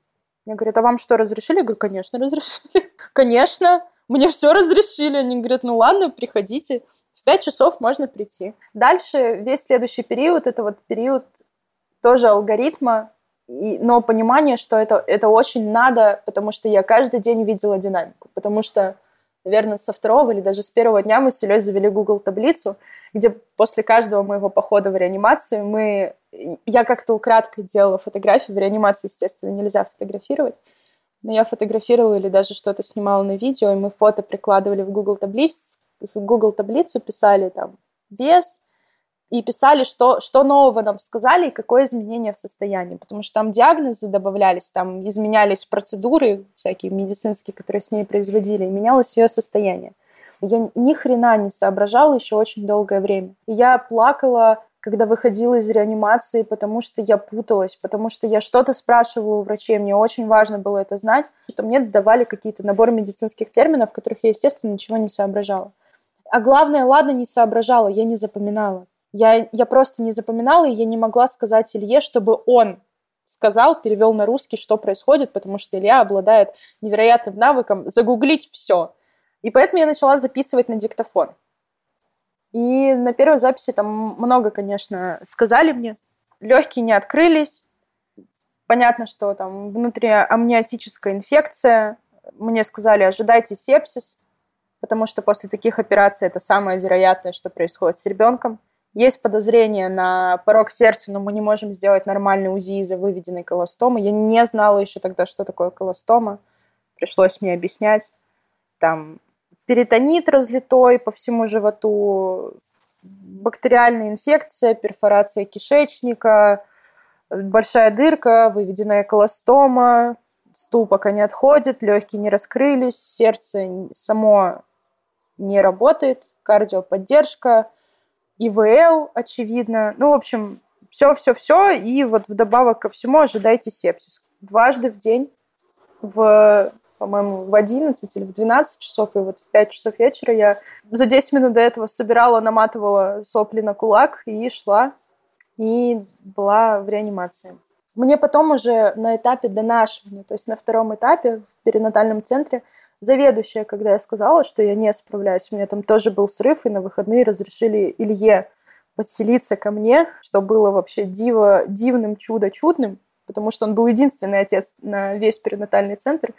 Мне говорят, а вам что, разрешили? Я говорю, конечно, разрешили. Конечно, мне все разрешили. Они говорят, ну ладно, приходите. В 5 часов можно прийти. Дальше весь следующий период, это вот период тоже алгоритма, и, но понимание, что это, это очень надо, потому что я каждый день видела динамику, потому что, наверное, со второго или даже с первого дня мы с Ильей завели Google таблицу, где после каждого моего похода в реанимацию мы... Я как-то украдкой делала фотографии, в реанимации, естественно, нельзя фотографировать, но я фотографировала или даже что-то снимала на видео, и мы фото прикладывали в Google таблицу, в Google таблицу писали там вес, и писали, что, что нового нам сказали и какое изменение в состоянии, потому что там диагнозы добавлялись, там изменялись процедуры всякие медицинские, которые с ней производили, и менялось ее состояние. Я ни хрена не соображала еще очень долгое время. Я плакала когда выходила из реанимации, потому что я путалась, потому что я что-то спрашивала у врачей, мне очень важно было это знать, что мне давали какие-то наборы медицинских терминов, которых я, естественно, ничего не соображала. А главное, ладно, не соображала, я не запоминала. Я, я просто не запоминала, и я не могла сказать Илье, чтобы он сказал, перевел на русский, что происходит, потому что Илья обладает невероятным навыком загуглить все. И поэтому я начала записывать на диктофон. И на первой записи там много, конечно, сказали мне. Легкие не открылись. Понятно, что там внутриамниотическая инфекция. Мне сказали, ожидайте сепсис, потому что после таких операций это самое вероятное, что происходит с ребенком. Есть подозрение на порог сердца, но мы не можем сделать нормальный УЗИ из-за выведенной колостомы. Я не знала еще тогда, что такое колостома. Пришлось мне объяснять. Там перитонит разлитой по всему животу, бактериальная инфекция, перфорация кишечника, большая дырка, выведенная колостома, стул пока не отходит, легкие не раскрылись, сердце само не работает, кардиоподдержка, ИВЛ, очевидно. Ну, в общем, все-все-все, и вот вдобавок ко всему ожидайте сепсис. Дважды в день в по-моему, в 11 или в 12 часов, и вот в 5 часов вечера я за 10 минут до этого собирала, наматывала сопли на кулак и шла, и была в реанимации. Мне потом уже на этапе донашивания, то есть на втором этапе в перинатальном центре, заведующая, когда я сказала, что я не справляюсь, у меня там тоже был срыв, и на выходные разрешили Илье подселиться ко мне, что было вообще диво, дивным чудо-чудным, потому что он был единственный отец на весь перинатальный центр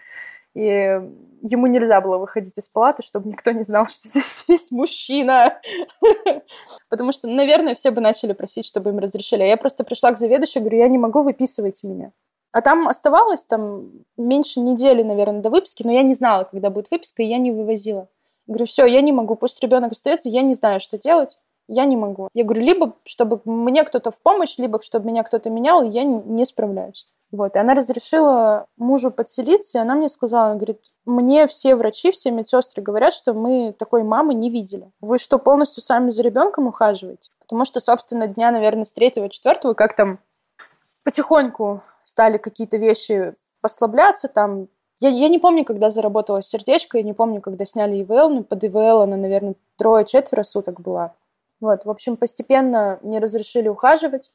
и ему нельзя было выходить из палаты, чтобы никто не знал, что здесь есть мужчина. Потому что, наверное, все бы начали просить, чтобы им разрешили. А я просто пришла к заведующей, говорю, я не могу, выписывать меня. А там оставалось там меньше недели, наверное, до выписки, но я не знала, когда будет выписка, и я не вывозила. Говорю, все, я не могу, пусть ребенок остается, я не знаю, что делать, я не могу. Я говорю, либо чтобы мне кто-то в помощь, либо чтобы меня кто-то менял, я не справляюсь. Вот, и она разрешила мужу подселиться, и она мне сказала, говорит, мне все врачи, все медсестры говорят, что мы такой мамы не видели. Вы что, полностью сами за ребенком ухаживаете? Потому что, собственно, дня, наверное, с третьего, четвертого, как там потихоньку стали какие-то вещи послабляться, там я, я не помню, когда заработала сердечко, я не помню, когда сняли ИВЛ, но под ИВЛ она, наверное, трое-четверо суток была. Вот, в общем, постепенно мне разрешили ухаживать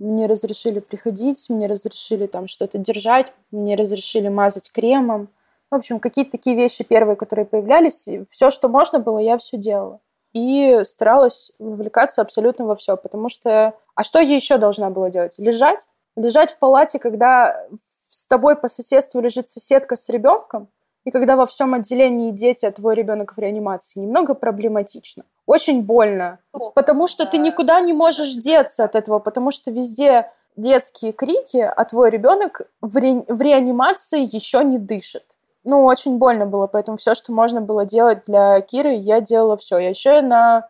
мне разрешили приходить, мне разрешили там что-то держать, мне разрешили мазать кремом. В общем, какие-то такие вещи первые, которые появлялись, и все, что можно было, я все делала. И старалась вовлекаться абсолютно во все, потому что... А что я еще должна была делать? Лежать? Лежать в палате, когда с тобой по соседству лежит соседка с ребенком, и когда во всем отделении дети, а твой ребенок в реанимации, немного проблематично. Очень больно, потому что ты никуда не можешь деться от этого, потому что везде детские крики, а твой ребенок в, ре... в реанимации еще не дышит. Ну, очень больно было, поэтому все, что можно было делать для Киры, я делала все. Я еще на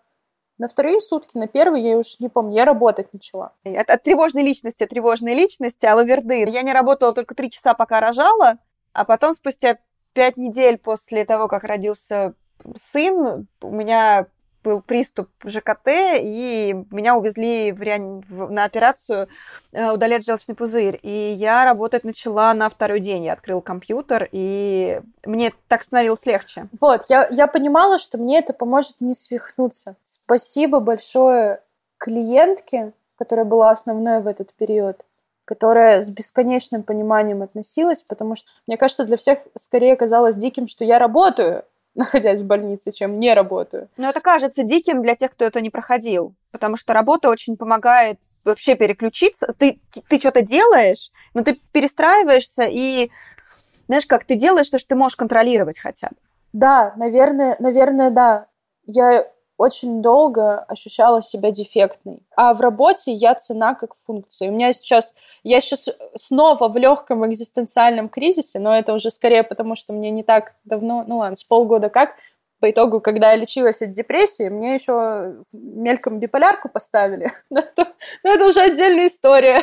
на вторые сутки, на первые, я уж не помню, я работать начала. От, от тревожной личности, от тревожной личности, Алаверды. Я не работала только три часа, пока рожала, а потом спустя пять недель после того, как родился сын, у меня был приступ ЖКТ, и меня увезли в реани... в... на операцию э, удалять желчный пузырь. И я работать начала на второй день. Я открыл компьютер, и мне так становилось легче. Вот, я, я понимала, что мне это поможет не свихнуться. Спасибо большое клиентке, которая была основной в этот период которая с бесконечным пониманием относилась, потому что, мне кажется, для всех скорее казалось диким, что я работаю, находясь в больнице, чем не работаю. Но это кажется диким для тех, кто это не проходил, потому что работа очень помогает вообще переключиться. Ты, ты что-то делаешь, но ты перестраиваешься и, знаешь, как ты делаешь то, что ты можешь контролировать хотя бы. Да, наверное, наверное, да. Я очень долго ощущала себя дефектной. А в работе я цена как функция. У меня сейчас... Я сейчас снова в легком экзистенциальном кризисе, но это уже скорее потому, что мне не так давно, ну ладно, с полгода как, по итогу, когда я лечилась от депрессии, мне еще мельком биполярку поставили. но, это, но это уже отдельная история.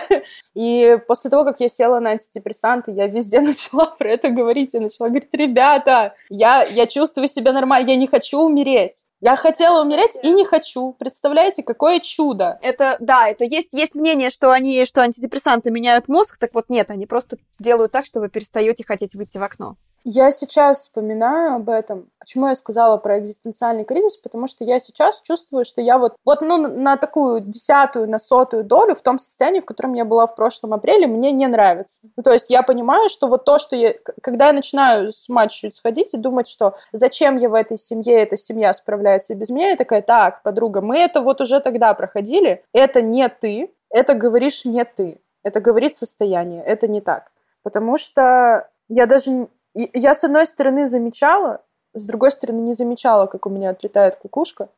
И после того, как я села на антидепрессанты, я везде начала про это говорить. Я начала говорить, ребята, я, я чувствую себя нормально, я не хочу умереть Я хотела умереть и не хочу. Представляете, какое чудо. Это, да, это есть, есть мнение, что они, что антидепрессанты меняют мозг, так вот нет, они просто делают так, что вы перестаете хотеть выйти в окно. Я сейчас вспоминаю об этом. Почему я сказала про экзистенциальный кризис? Потому что я сейчас чувствую, что я вот, вот ну, на такую десятую, на сотую долю в том состоянии, в котором я была в прошлом апреле, мне не нравится. Ну, то есть я понимаю, что вот то, что я... Когда я начинаю с ума чуть-чуть сходить и думать, что зачем я в этой семье, эта семья справляется без меня, я такая, так, подруга, мы это вот уже тогда проходили, это не ты, это говоришь не ты, это говорит состояние, это не так. Потому что я даже я, с одной стороны, замечала, с другой стороны, не замечала, как у меня отлетает кукушка.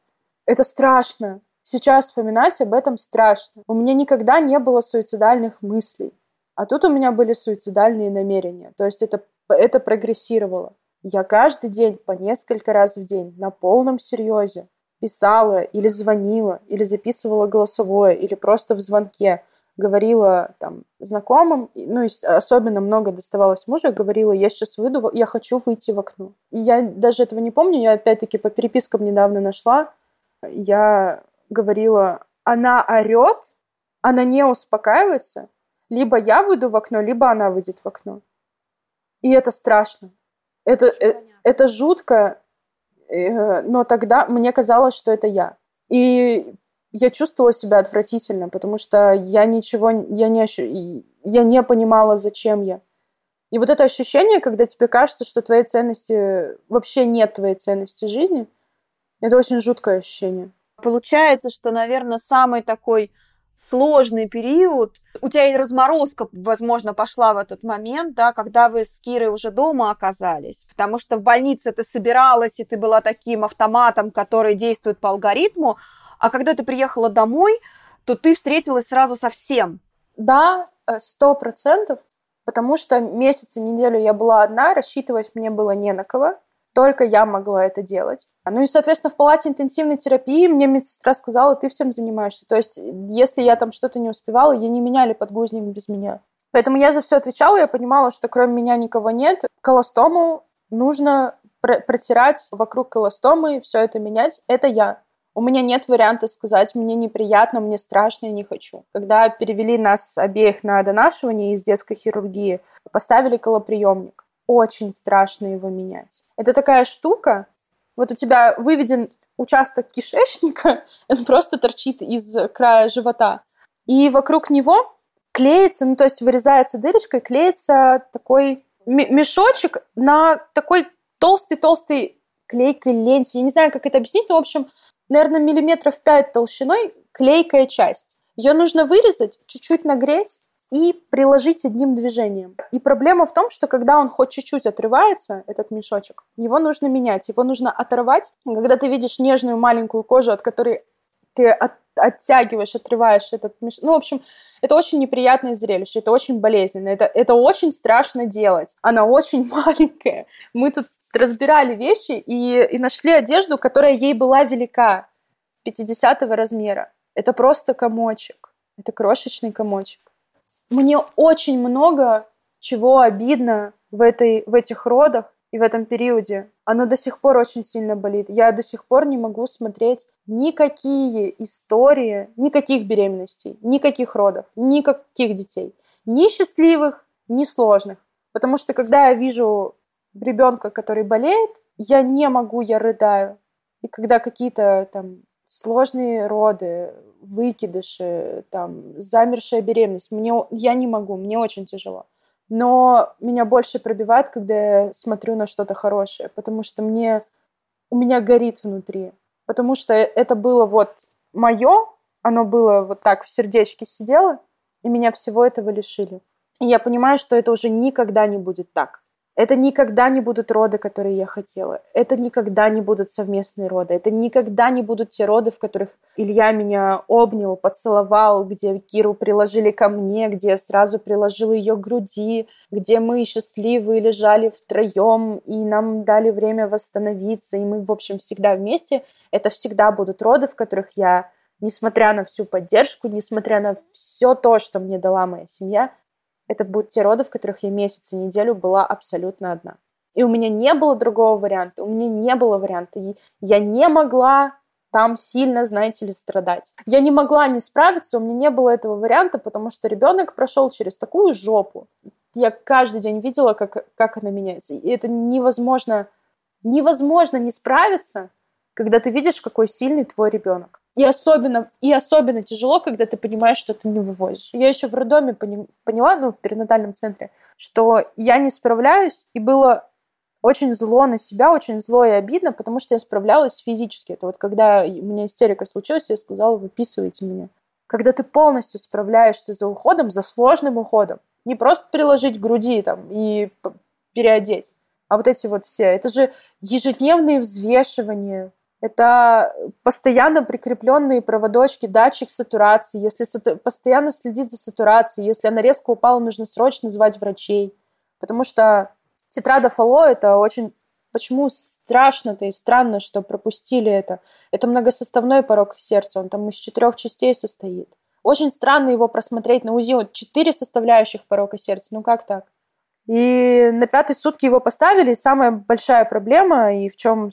Это страшно. Сейчас вспоминать об этом страшно. У меня никогда не было суицидальных мыслей. А тут у меня были суицидальные намерения. То есть это, это прогрессировало. Я каждый день, по несколько раз в день, на полном серьезе писала или звонила, или записывала голосовое, или просто в звонке говорила там знакомым, ну, и особенно много доставалось мужу, говорила, я сейчас выйду, я хочу выйти в окно. И я даже этого не помню, я опять-таки по перепискам недавно нашла, я говорила, она орет, она не успокаивается, либо я выйду в окно, либо она выйдет в окно. И это страшно. Это, э, это жутко, э, но тогда мне казалось, что это я. И я чувствовала себя отвратительно, потому что я ничего, я не, ощу... я не понимала, зачем я. И вот это ощущение, когда тебе кажется, что твоей ценности, вообще нет твоей ценности жизни, это очень жуткое ощущение. Получается, что, наверное, самый такой сложный период. У тебя и разморозка, возможно, пошла в этот момент, да, когда вы с Кирой уже дома оказались. Потому что в больнице ты собиралась, и ты была таким автоматом, который действует по алгоритму, а когда ты приехала домой, то ты встретилась сразу со всем. Да, э, сто процентов, потому что месяц и неделю я была одна, рассчитывать мне было не на кого, только я могла это делать. Ну и, соответственно, в палате интенсивной терапии мне медсестра сказала, ты всем занимаешься. То есть, если я там что-то не успевала, я не меняли подгузник без меня. Поэтому я за все отвечала, я понимала, что кроме меня никого нет. Колостому нужно протирать вокруг колостомы, все это менять. Это я. У меня нет варианта сказать, мне неприятно, мне страшно, я не хочу. Когда перевели нас обеих на донашивание из детской хирургии, поставили колоприемник. Очень страшно его менять. Это такая штука, вот у тебя выведен участок кишечника, он просто торчит из края живота, и вокруг него клеится, ну то есть вырезается дырочкой, клеится такой мешочек на такой толстый-толстый клейкой ленте. Я не знаю, как это объяснить, но, в общем, наверное, миллиметров 5 толщиной клейкая часть. Ее нужно вырезать, чуть-чуть нагреть и приложить одним движением. И проблема в том, что когда он хоть чуть-чуть отрывается, этот мешочек, его нужно менять, его нужно оторвать. Когда ты видишь нежную маленькую кожу, от которой ты от, оттягиваешь, отрываешь этот мешочек. Ну, в общем, это очень неприятное зрелище, это очень болезненно, это, это очень страшно делать. Она очень маленькая. Мы тут разбирали вещи и, и нашли одежду, которая ей была велика, 50 размера. Это просто комочек. Это крошечный комочек. Мне очень много чего обидно в, этой, в этих родах и в этом периоде. Оно до сих пор очень сильно болит. Я до сих пор не могу смотреть никакие истории, никаких беременностей, никаких родов, никаких детей. Ни счастливых, ни сложных. Потому что когда я вижу ребенка, который болеет, я не могу, я рыдаю. И когда какие-то там сложные роды, выкидыши, там, замершая беременность, мне, я не могу, мне очень тяжело. Но меня больше пробивает, когда я смотрю на что-то хорошее, потому что мне, у меня горит внутри. Потому что это было вот мое, оно было вот так в сердечке сидело, и меня всего этого лишили. И я понимаю, что это уже никогда не будет так. Это никогда не будут роды, которые я хотела. Это никогда не будут совместные роды. Это никогда не будут те роды, в которых Илья меня обнял, поцеловал, где Киру приложили ко мне, где я сразу приложила ее к груди, где мы счастливые лежали втроем, и нам дали время восстановиться, и мы, в общем, всегда вместе. Это всегда будут роды, в которых я несмотря на всю поддержку, несмотря на все то, что мне дала моя семья, это будут те роды, в которых я месяц и неделю была абсолютно одна. И у меня не было другого варианта, у меня не было варианта. Я не могла там сильно, знаете ли, страдать. Я не могла не справиться, у меня не было этого варианта, потому что ребенок прошел через такую жопу. Я каждый день видела, как, как она меняется. И это невозможно, невозможно не справиться, когда ты видишь, какой сильный твой ребенок. И особенно, и особенно тяжело, когда ты понимаешь, что ты не вывозишь. Я еще в роддоме поняла, ну, в перинатальном центре, что я не справляюсь, и было очень зло на себя, очень зло и обидно, потому что я справлялась физически. Это вот когда у меня истерика случилась, я сказала, выписывайте меня. Когда ты полностью справляешься за уходом, за сложным уходом, не просто приложить груди там и переодеть, а вот эти вот все. Это же ежедневные взвешивания, это постоянно прикрепленные проводочки, датчик сатурации. Если сату... постоянно следить за сатурацией, если она резко упала, нужно срочно звать врачей. Потому что Тетрада Фало – это очень... Почему страшно-то и странно, что пропустили это? Это многосоставной порог сердца, он там из четырех частей состоит. Очень странно его просмотреть на УЗИ. Вот четыре составляющих порока сердца. Ну как так? И на пятые сутки его поставили. И самая большая проблема, и в чем...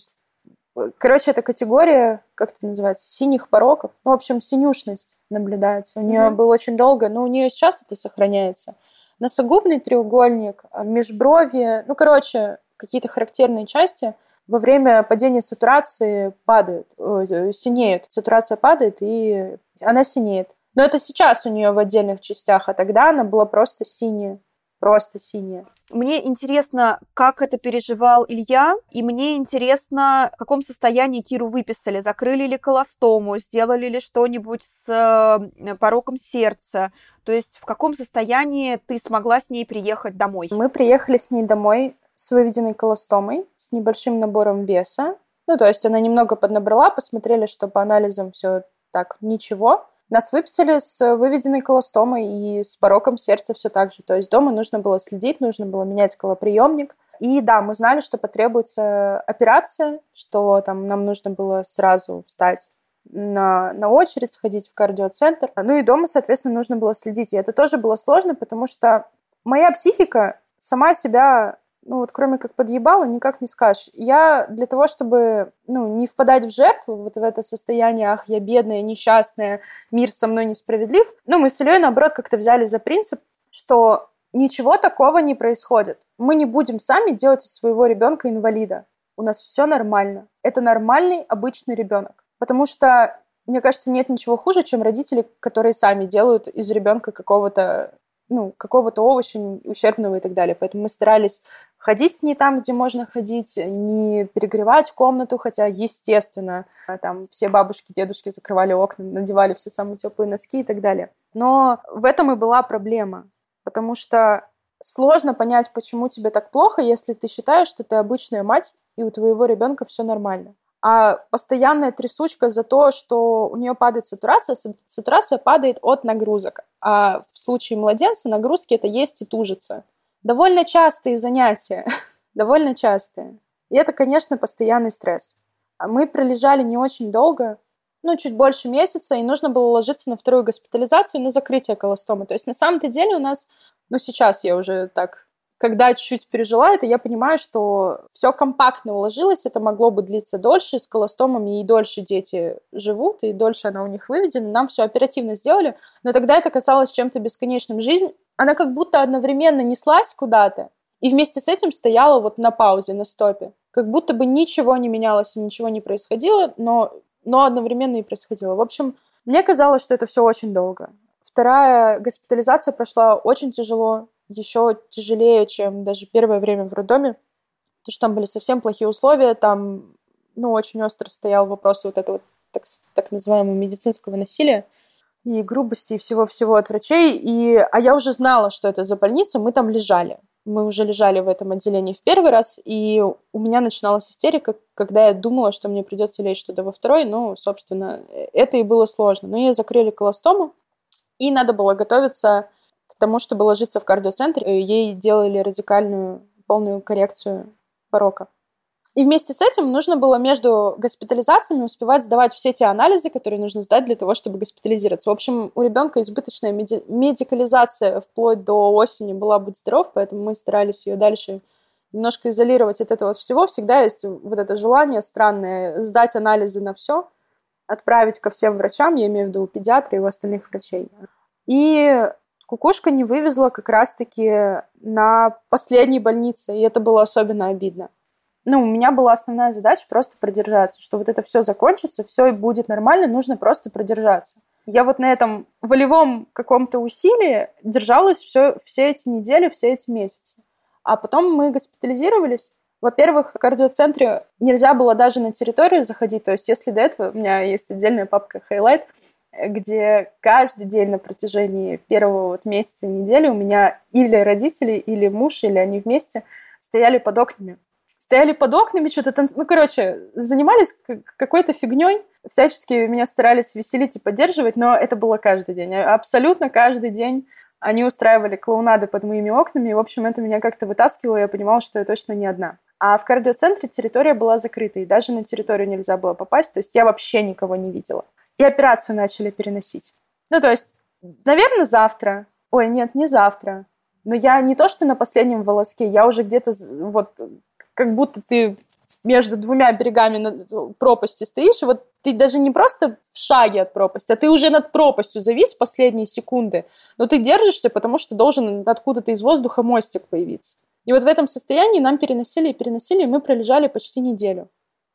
Короче, эта категория, как это называется, синих пороков. Ну, в общем, синюшность наблюдается. У нее mm-hmm. было очень долго, но у нее сейчас это сохраняется носогубный треугольник, а, межброви, ну, короче, какие-то характерные части во время падения сатурации падают, э, синеют. Сатурация падает, и она синеет. Но это сейчас у нее в отдельных частях, а тогда она была просто синяя просто синяя. Мне интересно, как это переживал Илья, и мне интересно, в каком состоянии Киру выписали. Закрыли ли колостому, сделали ли что-нибудь с э, пороком сердца. То есть в каком состоянии ты смогла с ней приехать домой? Мы приехали с ней домой с выведенной колостомой, с небольшим набором веса. Ну, то есть она немного поднабрала, посмотрели, что по анализам все так, ничего. Нас выписали с выведенной колостомой и с пороком сердца все так же. То есть дома нужно было следить, нужно было менять колоприемник. И да, мы знали, что потребуется операция, что там нам нужно было сразу встать на, на очередь, сходить в кардиоцентр. Ну и дома, соответственно, нужно было следить. И это тоже было сложно, потому что моя психика сама себя ну вот кроме как подъебала, никак не скажешь. Я для того, чтобы, ну, не впадать в жертву, вот в это состояние, ах, я бедная, несчастная, мир со мной несправедлив, ну, мы с Ильей, наоборот, как-то взяли за принцип, что ничего такого не происходит. Мы не будем сами делать из своего ребенка инвалида. У нас все нормально. Это нормальный, обычный ребенок. Потому что, мне кажется, нет ничего хуже, чем родители, которые сами делают из ребенка какого-то ну, какого-то овоща ущербного и так далее. Поэтому мы старались ходить не там, где можно ходить, не перегревать комнату, хотя, естественно, там все бабушки, дедушки закрывали окна, надевали все самые теплые носки и так далее. Но в этом и была проблема, потому что сложно понять, почему тебе так плохо, если ты считаешь, что ты обычная мать, и у твоего ребенка все нормально а постоянная трясучка за то, что у нее падает сатурация, сатурация падает от нагрузок. А в случае младенца нагрузки это есть и тужится. Довольно частые занятия, довольно частые. И это, конечно, постоянный стресс. А мы пролежали не очень долго, ну, чуть больше месяца, и нужно было ложиться на вторую госпитализацию на закрытие колостомы. То есть на самом-то деле у нас, ну, сейчас я уже так когда чуть-чуть пережила это, я понимаю, что все компактно уложилось, это могло бы длиться дольше, с колостомами и дольше дети живут, и дольше она у них выведена, нам все оперативно сделали, но тогда это касалось чем-то бесконечным. Жизнь, она как будто одновременно неслась куда-то, и вместе с этим стояла вот на паузе, на стопе. Как будто бы ничего не менялось и ничего не происходило, но, но одновременно и происходило. В общем, мне казалось, что это все очень долго. Вторая госпитализация прошла очень тяжело, еще тяжелее, чем даже первое время в роддоме, потому что там были совсем плохие условия, там, ну, очень остро стоял вопрос вот этого так, так называемого медицинского насилия и грубости и всего-всего от врачей. И, а я уже знала, что это за больница, мы там лежали. Мы уже лежали в этом отделении в первый раз, и у меня начиналась истерика, когда я думала, что мне придется лечь туда во второй. Ну, собственно, это и было сложно. Но ее закрыли колостому, и надо было готовиться к тому, чтобы ложиться в кардиоцентр, ей делали радикальную полную коррекцию порока. И вместе с этим нужно было между госпитализациями успевать сдавать все те анализы, которые нужно сдать для того, чтобы госпитализироваться. В общем, у ребенка избыточная меди- медикализация вплоть до осени была «Будь здоров», поэтому мы старались ее дальше немножко изолировать от этого всего, всегда есть вот это желание странное сдать анализы на все, отправить ко всем врачам, я имею в виду педиатры и у остальных врачей. И кукушка не вывезла как раз-таки на последней больнице, и это было особенно обидно. Ну, у меня была основная задача просто продержаться, что вот это все закончится, все будет нормально, нужно просто продержаться. Я вот на этом волевом каком-то усилии держалась все, все эти недели, все эти месяцы. А потом мы госпитализировались. Во-первых, в кардиоцентре нельзя было даже на территорию заходить. То есть, если до этого у меня есть отдельная папка Highlight, где каждый день на протяжении первого вот месяца, недели у меня или родители, или муж, или они вместе стояли под окнами. Стояли под окнами, что-то танц... Ну, короче, занимались какой-то фигней, всячески меня старались веселить и поддерживать, но это было каждый день. Абсолютно каждый день они устраивали клоунады под моими окнами, и, в общем, это меня как-то вытаскивало, и я понимала, что я точно не одна. А в кардиоцентре территория была закрыта, и даже на территорию нельзя было попасть, то есть я вообще никого не видела. И операцию начали переносить. Ну, то есть, наверное, завтра. Ой, нет, не завтра. Но я не то, что на последнем волоске, я уже где-то вот как будто ты между двумя берегами пропасти стоишь, и вот ты даже не просто в шаге от пропасти, а ты уже над пропастью завис в последние секунды, но ты держишься, потому что должен откуда-то из воздуха мостик появиться. И вот в этом состоянии нам переносили и переносили, и мы пролежали почти неделю.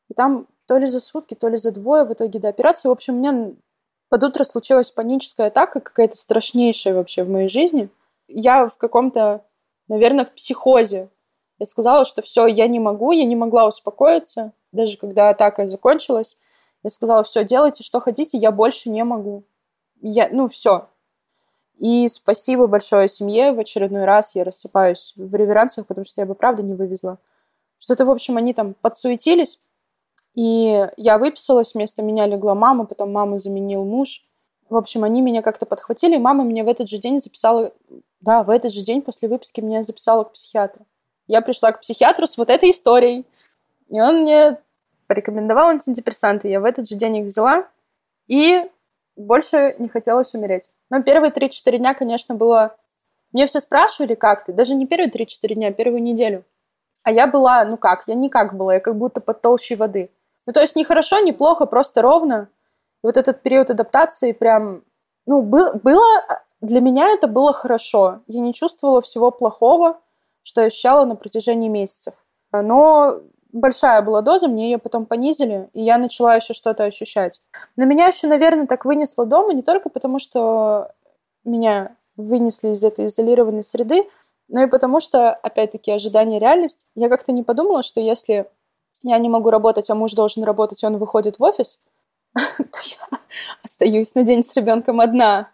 И там то ли за сутки, то ли за двое в итоге до операции. В общем, у меня под утро случилась паническая атака, какая-то страшнейшая вообще в моей жизни. Я в каком-то, наверное, в психозе я сказала, что все, я не могу, я не могла успокоиться, даже когда атака закончилась. Я сказала, все, делайте, что хотите, я больше не могу. Я, ну, все. И спасибо большое семье. В очередной раз я рассыпаюсь в реверансах, потому что я бы правда не вывезла. Что-то, в общем, они там подсуетились. И я выписалась, вместо меня легла мама, потом маму заменил муж. В общем, они меня как-то подхватили, и мама меня в этот же день записала... Да, в этот же день после выписки меня записала к психиатру я пришла к психиатру с вот этой историей. И он мне порекомендовал антидепрессанты. Я в этот же день их взяла, и больше не хотелось умереть. Но первые 3-4 дня, конечно, было... Мне все спрашивали, как ты. Даже не первые 3-4 дня, а первую неделю. А я была, ну как, я никак была, я как будто под толщей воды. Ну, то есть не хорошо, не плохо, просто ровно. И вот этот период адаптации прям, ну, был, было, для меня это было хорошо. Я не чувствовала всего плохого что я ощущала на протяжении месяцев. Но большая была доза, мне ее потом понизили, и я начала еще что-то ощущать. На меня еще, наверное, так вынесло дома не только потому, что меня вынесли из этой изолированной среды, но и потому что, опять-таки, ожидание реальность. Я как-то не подумала, что если я не могу работать, а муж должен работать, он выходит в офис, то я остаюсь на день с ребенком одна.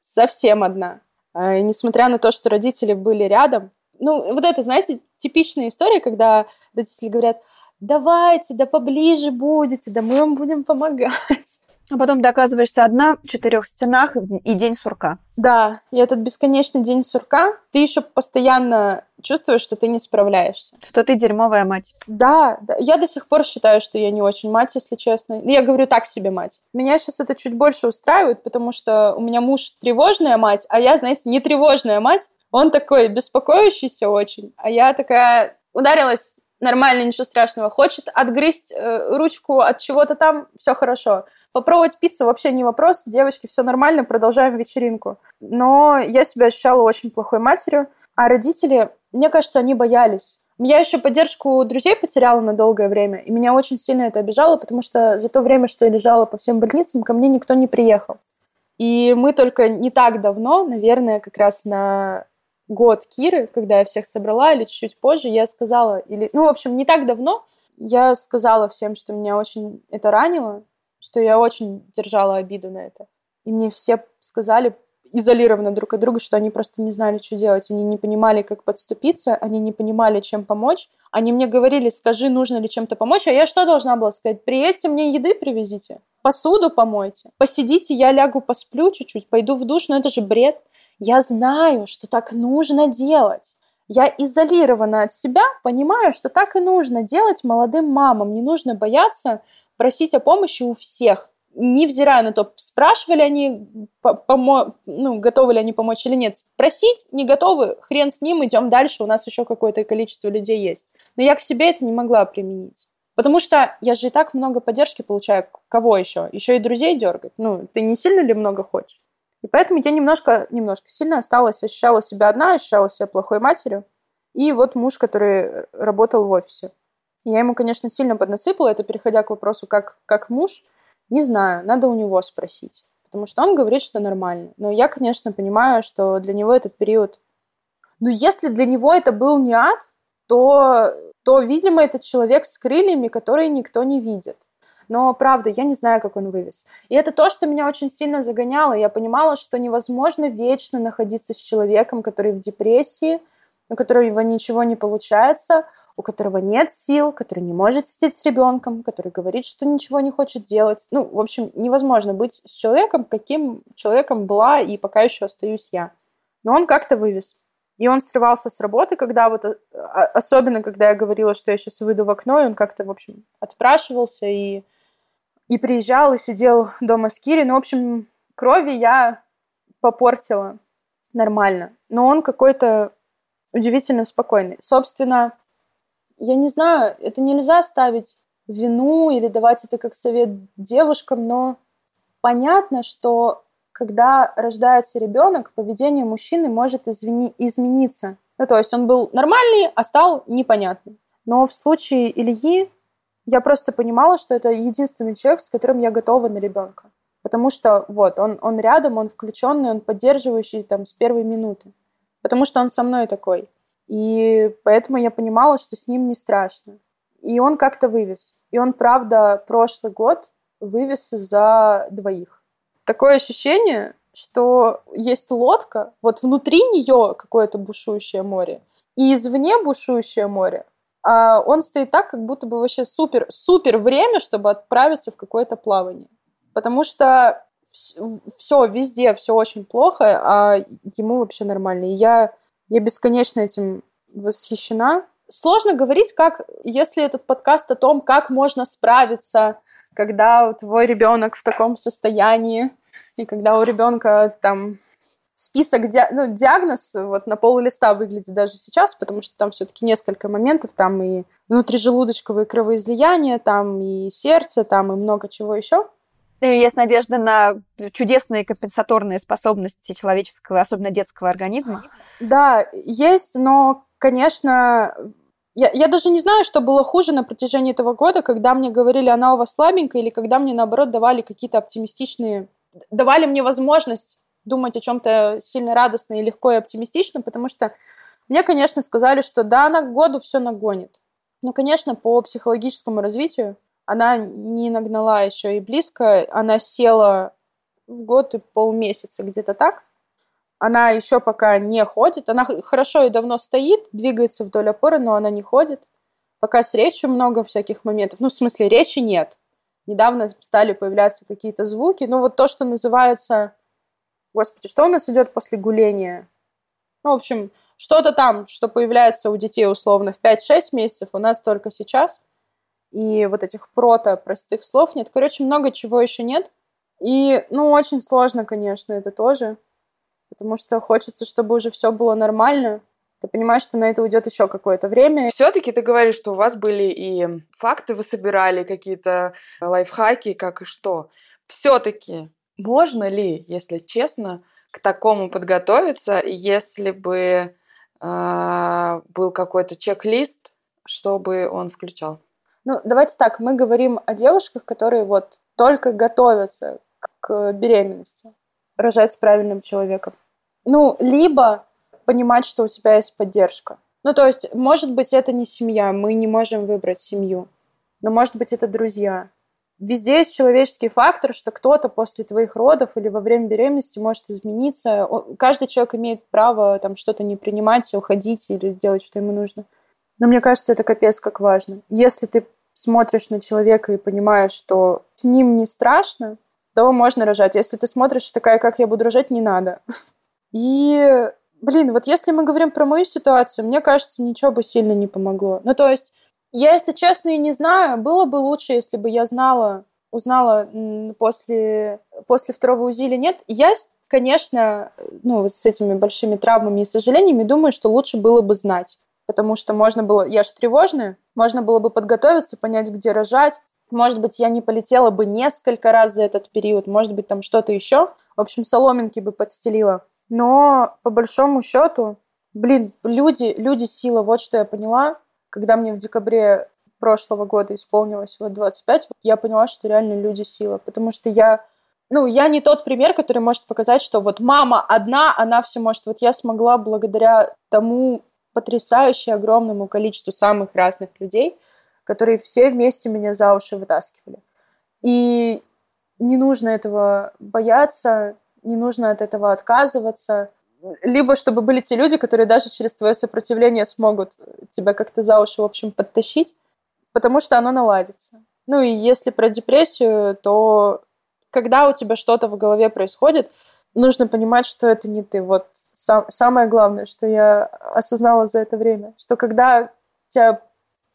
Совсем одна. А, несмотря на то, что родители были рядом, ну, вот это, знаете, типичная история, когда родители говорят, давайте, да поближе будете, да мы вам будем помогать. А потом ты оказываешься одна в четырех стенах и день сурка. Да, и этот бесконечный день сурка, ты еще постоянно чувствуешь, что ты не справляешься. Что ты дерьмовая мать. Да, да, я до сих пор считаю, что я не очень мать, если честно. Я говорю так себе мать. Меня сейчас это чуть больше устраивает, потому что у меня муж тревожная мать, а я, знаете, не тревожная мать, он такой беспокоящийся очень, а я такая ударилась нормально, ничего страшного. Хочет отгрызть э, ручку от чего-то там, все хорошо. Попробовать пиццу вообще не вопрос. Девочки, все нормально, продолжаем вечеринку. Но я себя ощущала очень плохой матерью. А родители, мне кажется, они боялись. Я еще поддержку друзей потеряла на долгое время, и меня очень сильно это обижало, потому что за то время, что я лежала по всем больницам, ко мне никто не приехал. И мы только не так давно, наверное, как раз на год Киры, когда я всех собрала, или чуть-чуть позже, я сказала, или, ну, в общем, не так давно, я сказала всем, что меня очень это ранило, что я очень держала обиду на это. И мне все сказали изолированно друг от друга, что они просто не знали, что делать. Они не понимали, как подступиться, они не понимали, чем помочь. Они мне говорили, скажи, нужно ли чем-то помочь, а я что должна была сказать? Приедьте, мне еды привезите, посуду помойте, посидите, я лягу, посплю чуть-чуть, пойду в душ, но это же бред. Я знаю, что так нужно делать. Я изолирована от себя, понимаю, что так и нужно делать молодым мамам. Не нужно бояться просить о помощи у всех. невзирая на то, спрашивали они, помо... ну, готовы ли они помочь или нет. Просить не готовы, хрен с ним, идем дальше, у нас еще какое-то количество людей есть. Но я к себе это не могла применить. Потому что я же и так много поддержки получаю. Кого еще? Еще и друзей дергать. Ну, ты не сильно ли много хочешь? И поэтому я немножко, немножко сильно осталась, ощущала себя одна, ощущала себя плохой матерью. И вот муж, который работал в офисе. Я ему, конечно, сильно поднасыпала, это переходя к вопросу, как, как муж. Не знаю, надо у него спросить. Потому что он говорит, что нормально. Но я, конечно, понимаю, что для него этот период... Ну, если для него это был не ад, то, то, видимо, этот человек с крыльями, которые никто не видит. Но, правда, я не знаю, как он вывез. И это то, что меня очень сильно загоняло. Я понимала, что невозможно вечно находиться с человеком, который в депрессии, у которого ничего не получается, у которого нет сил, который не может сидеть с ребенком, который говорит, что ничего не хочет делать. Ну, в общем, невозможно быть с человеком, каким человеком была и пока еще остаюсь я. Но он как-то вывез. И он срывался с работы, когда вот, э, а, особенно когда я говорила, что я сейчас выйду в окно, и он как-то, в общем, отпрашивался и, и приезжал, и сидел дома с Кири. Ну, в общем, крови я попортила нормально. Но он какой-то удивительно спокойный. Собственно, я не знаю, это нельзя ставить вину или давать это как совет девушкам, но понятно, что когда рождается ребенок, поведение мужчины может извини, измениться. Ну, то есть он был нормальный, а стал непонятным. Но в случае Ильи я просто понимала, что это единственный человек, с которым я готова на ребенка. Потому что вот, он, он рядом, он включенный, он поддерживающий там с первой минуты. Потому что он со мной такой. И поэтому я понимала, что с ним не страшно. И он как-то вывез. И он, правда, прошлый год вывез за двоих такое ощущение, что есть лодка, вот внутри нее какое-то бушующее море, и извне бушующее море, он стоит так, как будто бы вообще супер, супер время, чтобы отправиться в какое-то плавание. Потому что все, везде все очень плохо, а ему вообще нормально. И я, я бесконечно этим восхищена. Сложно говорить, как, если этот подкаст о том, как можно справиться когда твой ребенок в таком состоянии, и когда у ребенка там список, ди... ну, диагноз вот на пол листа выглядит даже сейчас, потому что там все-таки несколько моментов, там и внутрижелудочковые кровоизлияния, там и сердце, там и много чего еще. И есть надежда на чудесные компенсаторные способности человеческого, особенно детского организма. Да, есть, но, конечно, я, я даже не знаю, что было хуже на протяжении этого года, когда мне говорили, она у вас слабенькая, или когда мне, наоборот, давали какие-то оптимистичные... Давали мне возможность думать о чем-то сильно радостно и легко и оптимистично, потому что мне, конечно, сказали, что да, она к году все нагонит. Но, конечно, по психологическому развитию она не нагнала еще и близко. Она села в год и полмесяца где-то так. Она еще пока не ходит. Она хорошо и давно стоит, двигается вдоль опоры, но она не ходит. Пока с речью много всяких моментов. Ну, в смысле, речи нет. Недавно стали появляться какие-то звуки. Ну, вот то, что называется... Господи, что у нас идет после гуления? Ну, в общем, что-то там, что появляется у детей условно в 5-6 месяцев, у нас только сейчас. И вот этих прото простых слов нет. Короче, много чего еще нет. И, ну, очень сложно, конечно, это тоже потому что хочется, чтобы уже все было нормально. Ты понимаешь, что на это уйдет еще какое-то время. Все-таки ты говоришь, что у вас были и факты, вы собирали какие-то лайфхаки, как и что. Все-таки можно ли, если честно, к такому подготовиться, если бы э, был какой-то чек-лист, чтобы он включал? Ну, давайте так, мы говорим о девушках, которые вот только готовятся к беременности, рожать с правильным человеком. Ну, либо понимать, что у тебя есть поддержка. Ну, то есть, может быть, это не семья, мы не можем выбрать семью, но, может быть, это друзья. Везде есть человеческий фактор, что кто-то после твоих родов или во время беременности может измениться. Каждый человек имеет право там что-то не принимать, уходить или делать, что ему нужно. Но мне кажется, это капец как важно. Если ты смотришь на человека и понимаешь, что с ним не страшно, то можно рожать. Если ты смотришь такая, как я буду рожать, не надо. И, блин, вот если мы говорим про мою ситуацию, мне кажется, ничего бы сильно не помогло. Ну, то есть, я, если честно, и не знаю, было бы лучше, если бы я знала узнала после, после второго УЗИ или нет, я, конечно, ну, вот с этими большими травмами и сожалениями думаю, что лучше было бы знать. Потому что можно было... Я же тревожная. Можно было бы подготовиться, понять, где рожать. Может быть, я не полетела бы несколько раз за этот период. Может быть, там что-то еще. В общем, соломинки бы подстелила. Но по большому счету, блин, люди, люди сила. Вот что я поняла, когда мне в декабре прошлого года исполнилось вот 25, я поняла, что реально люди сила. Потому что я ну, я не тот пример, который может показать, что вот мама одна, она все может. Вот я смогла благодаря тому потрясающе огромному количеству самых разных людей, которые все вместе меня за уши вытаскивали. И не нужно этого бояться, не нужно от этого отказываться. Либо чтобы были те люди, которые даже через твое сопротивление смогут тебя как-то за уши, в общем, подтащить, потому что оно наладится. Ну и если про депрессию, то когда у тебя что-то в голове происходит, нужно понимать, что это не ты. Вот сам, самое главное, что я осознала за это время, что когда у тебя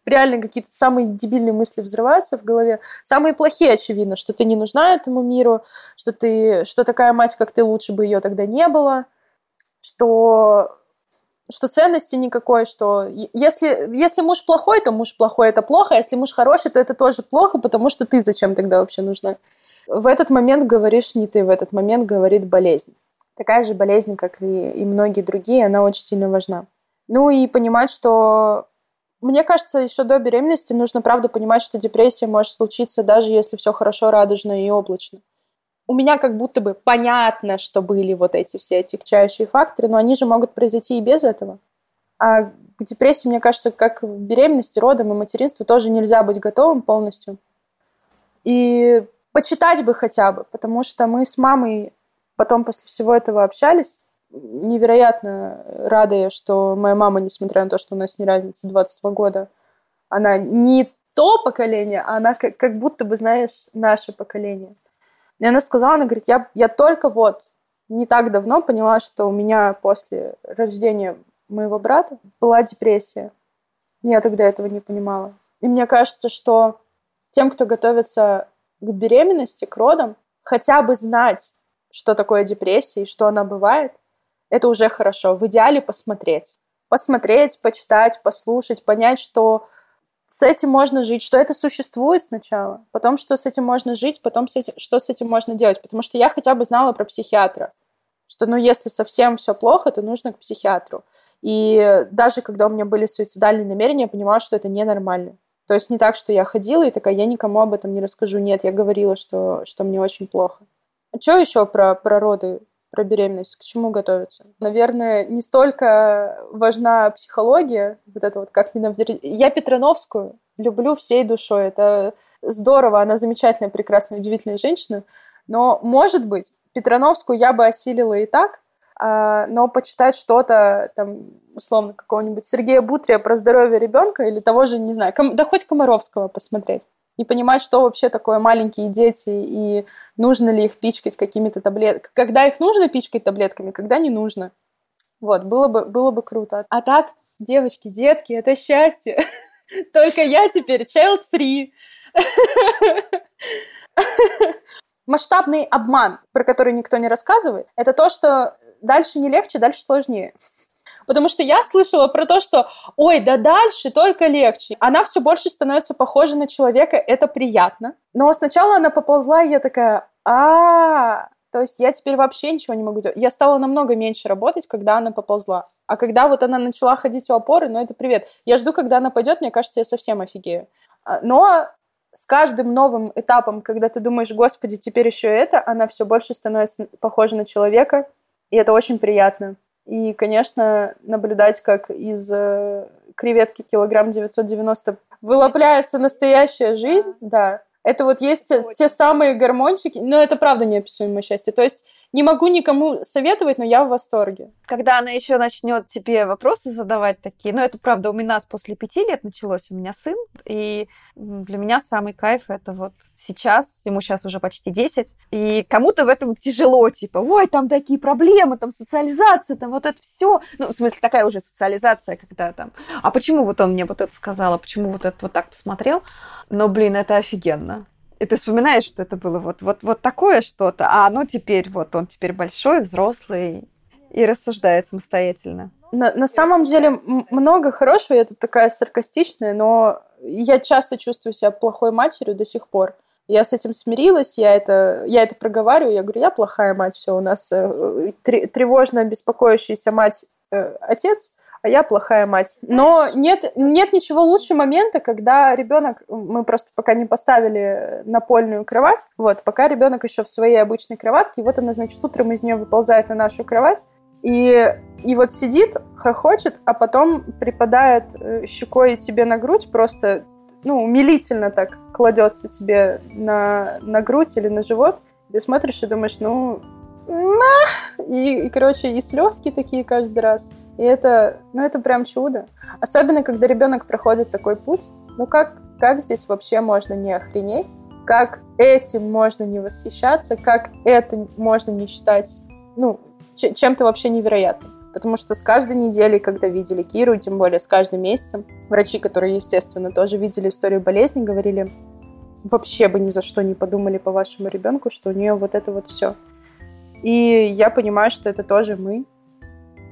реально какие-то самые дебильные мысли взрываются в голове, самые плохие, очевидно, что ты не нужна этому миру, что ты, что такая мать, как ты, лучше бы ее тогда не было, что что ценности никакой, что если, если муж плохой, то муж плохой, это плохо, а если муж хороший, то это тоже плохо, потому что ты зачем тогда вообще нужна? В этот момент говоришь не ты, в этот момент говорит болезнь. Такая же болезнь, как и, и многие другие, она очень сильно важна. Ну и понимать, что мне кажется, еще до беременности нужно, правда, понимать, что депрессия может случиться, даже если все хорошо, радужно и облачно. У меня как будто бы понятно, что были вот эти все отягчающие факторы, но они же могут произойти и без этого. А к депрессии, мне кажется, как в беременности, родом и материнству тоже нельзя быть готовым полностью. И почитать бы хотя бы, потому что мы с мамой потом после всего этого общались. Невероятно рада я, что моя мама, несмотря на то, что у нас не разница 22 года, она не то поколение, а она как будто бы, знаешь, наше поколение. И она сказала, она говорит, я, я только вот не так давно поняла, что у меня после рождения моего брата была депрессия. Я тогда этого не понимала. И мне кажется, что тем, кто готовится к беременности, к родам, хотя бы знать, что такое депрессия и что она бывает, это уже хорошо. В идеале посмотреть. Посмотреть, почитать, послушать, понять, что с этим можно жить, что это существует сначала, потом, что с этим можно жить, потом, с этим, что с этим можно делать. Потому что я хотя бы знала про психиатра, что, ну, если совсем все плохо, то нужно к психиатру. И даже когда у меня были суицидальные намерения, я понимала, что это ненормально. То есть не так, что я ходила и такая, я никому об этом не расскажу. Нет, я говорила, что, что мне очень плохо. А что еще про, про роды, про беременность? К чему готовиться? Наверное, не столько важна психология, вот это вот как ненавидеть. Я Петрановскую люблю всей душой. Это здорово, она замечательная, прекрасная, удивительная женщина. Но, может быть, Петрановскую я бы осилила и так, а, но почитать что-то, там, условно, какого-нибудь Сергея Бутрия про здоровье ребенка или того же, не знаю, ком- да хоть Комаровского посмотреть. И понимать, что вообще такое маленькие дети, и нужно ли их пичкать какими-то таблетками. Когда их нужно пичкать таблетками, когда не нужно. Вот, было бы, было бы круто. А так, девочки, детки, это счастье. Только я теперь child-free. Масштабный обман, про который никто не рассказывает, это то, что дальше не легче, дальше сложнее. Потому что я слышала про то, что, ой, да дальше только легче. Она все больше становится похожа на человека, это приятно. Но сначала она поползла, и я такая, а, то есть я теперь вообще ничего не могу делать. Я стала намного меньше работать, когда она поползла. А когда вот она начала ходить у опоры, ну это привет. Я жду, когда она пойдет, мне кажется, я совсем офигею. А, но с каждым новым этапом, когда ты думаешь, господи, теперь еще это, она все больше становится похожа на человека, и это очень приятно. И, конечно, наблюдать, как из э, креветки килограмм 990 вылупляется настоящая жизнь, да, это вот есть Очень. те самые гормончики, но это правда неописуемое счастье. То есть не могу никому советовать, но я в восторге. Когда она еще начнет тебе вопросы задавать такие, ну это правда у меня после пяти лет началось, у меня сын, и для меня самый кайф это вот сейчас, ему сейчас уже почти 10, и кому-то в этом тяжело, типа, ой, там такие проблемы, там социализация, там вот это все. Ну, в смысле, такая уже социализация, когда там, а почему вот он мне вот это сказал, а почему вот это вот так посмотрел? Но, блин, это офигенно. И ты вспоминаешь, что это было вот, вот, вот такое что-то, а оно теперь, вот он теперь большой, взрослый и рассуждает самостоятельно. На, на самом деле много хорошего, я тут такая саркастичная, но я часто чувствую себя плохой матерью до сих пор. Я с этим смирилась, я это, я это проговариваю, я говорю, я плохая мать, все, у нас э, тревожно беспокоящаяся мать, э, отец, а я плохая мать. Но нет, нет ничего лучше момента, когда ребенок, мы просто пока не поставили напольную кровать, вот, пока ребенок еще в своей обычной кроватке, и вот она, значит, утром из нее выползает на нашу кровать, и, и вот сидит, хохочет, а потом припадает э, щекой тебе на грудь, просто, ну, умилительно так кладется тебе на, на грудь или на живот. Ты смотришь и думаешь, ну, и, и, короче, и слезки такие каждый раз. И это, ну, это прям чудо. Особенно, когда ребенок проходит такой путь. Ну, как, как здесь вообще можно не охренеть? Как этим можно не восхищаться? Как это можно не считать, ну, чем-то вообще невероятным? Потому что с каждой неделей, когда видели Киру, тем более с каждым месяцем, врачи, которые, естественно, тоже видели историю болезни, говорили, вообще бы ни за что не подумали по вашему ребенку, что у нее вот это вот все. И я понимаю, что это тоже мы,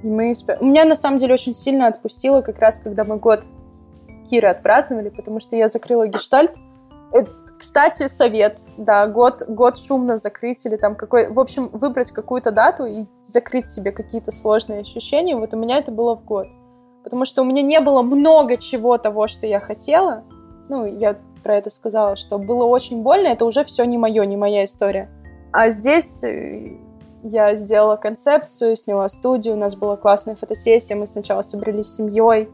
и мы... Меня, на самом деле, очень сильно отпустило как раз, когда мы год Киры отпраздновали, потому что я закрыла гештальт. Это, кстати, совет, да, год, год шумно закрыть или там какой... В общем, выбрать какую-то дату и закрыть себе какие-то сложные ощущения. Вот у меня это было в год. Потому что у меня не было много чего того, что я хотела. Ну, я про это сказала, что было очень больно, это уже все не мое, не моя история. А здесь э, я сделала концепцию, сняла студию, у нас была классная фотосессия, мы сначала собрались с семьей,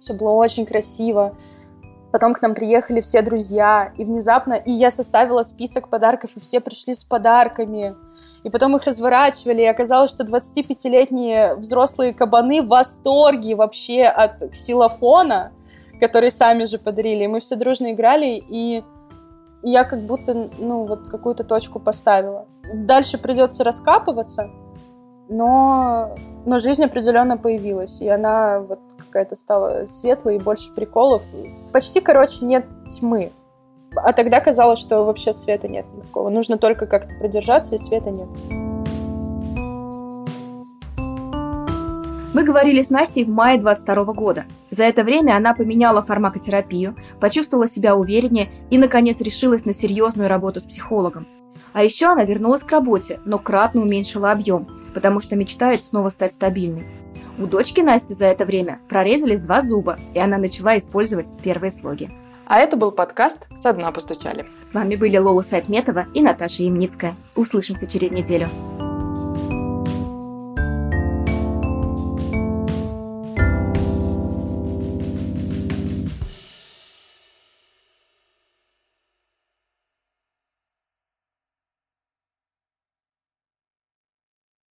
все было очень красиво. Потом к нам приехали все друзья, и внезапно, и я составила список подарков, и все пришли с подарками. И потом их разворачивали, и оказалось, что 25-летние взрослые кабаны в восторге вообще от ксилофона, который сами же подарили. И мы все дружно играли, и я как будто, ну, вот какую-то точку поставила. Дальше придется раскапываться, но, но жизнь определенно появилась, и она вот какая-то стала светлой и больше приколов. Почти, короче, нет тьмы. А тогда казалось, что вообще света нет никакого. Нужно только как-то продержаться, и света нет. Мы говорили с Настей в мае 22 года. За это время она поменяла фармакотерапию, почувствовала себя увереннее и, наконец, решилась на серьезную работу с психологом. А еще она вернулась к работе, но кратно уменьшила объем, потому что мечтает снова стать стабильной. У дочки Насти за это время прорезались два зуба, и она начала использовать первые слоги. А это был подкаст «Со дна постучали». С вами были Лола Сайтметова и Наташа Ямницкая. Услышимся через неделю.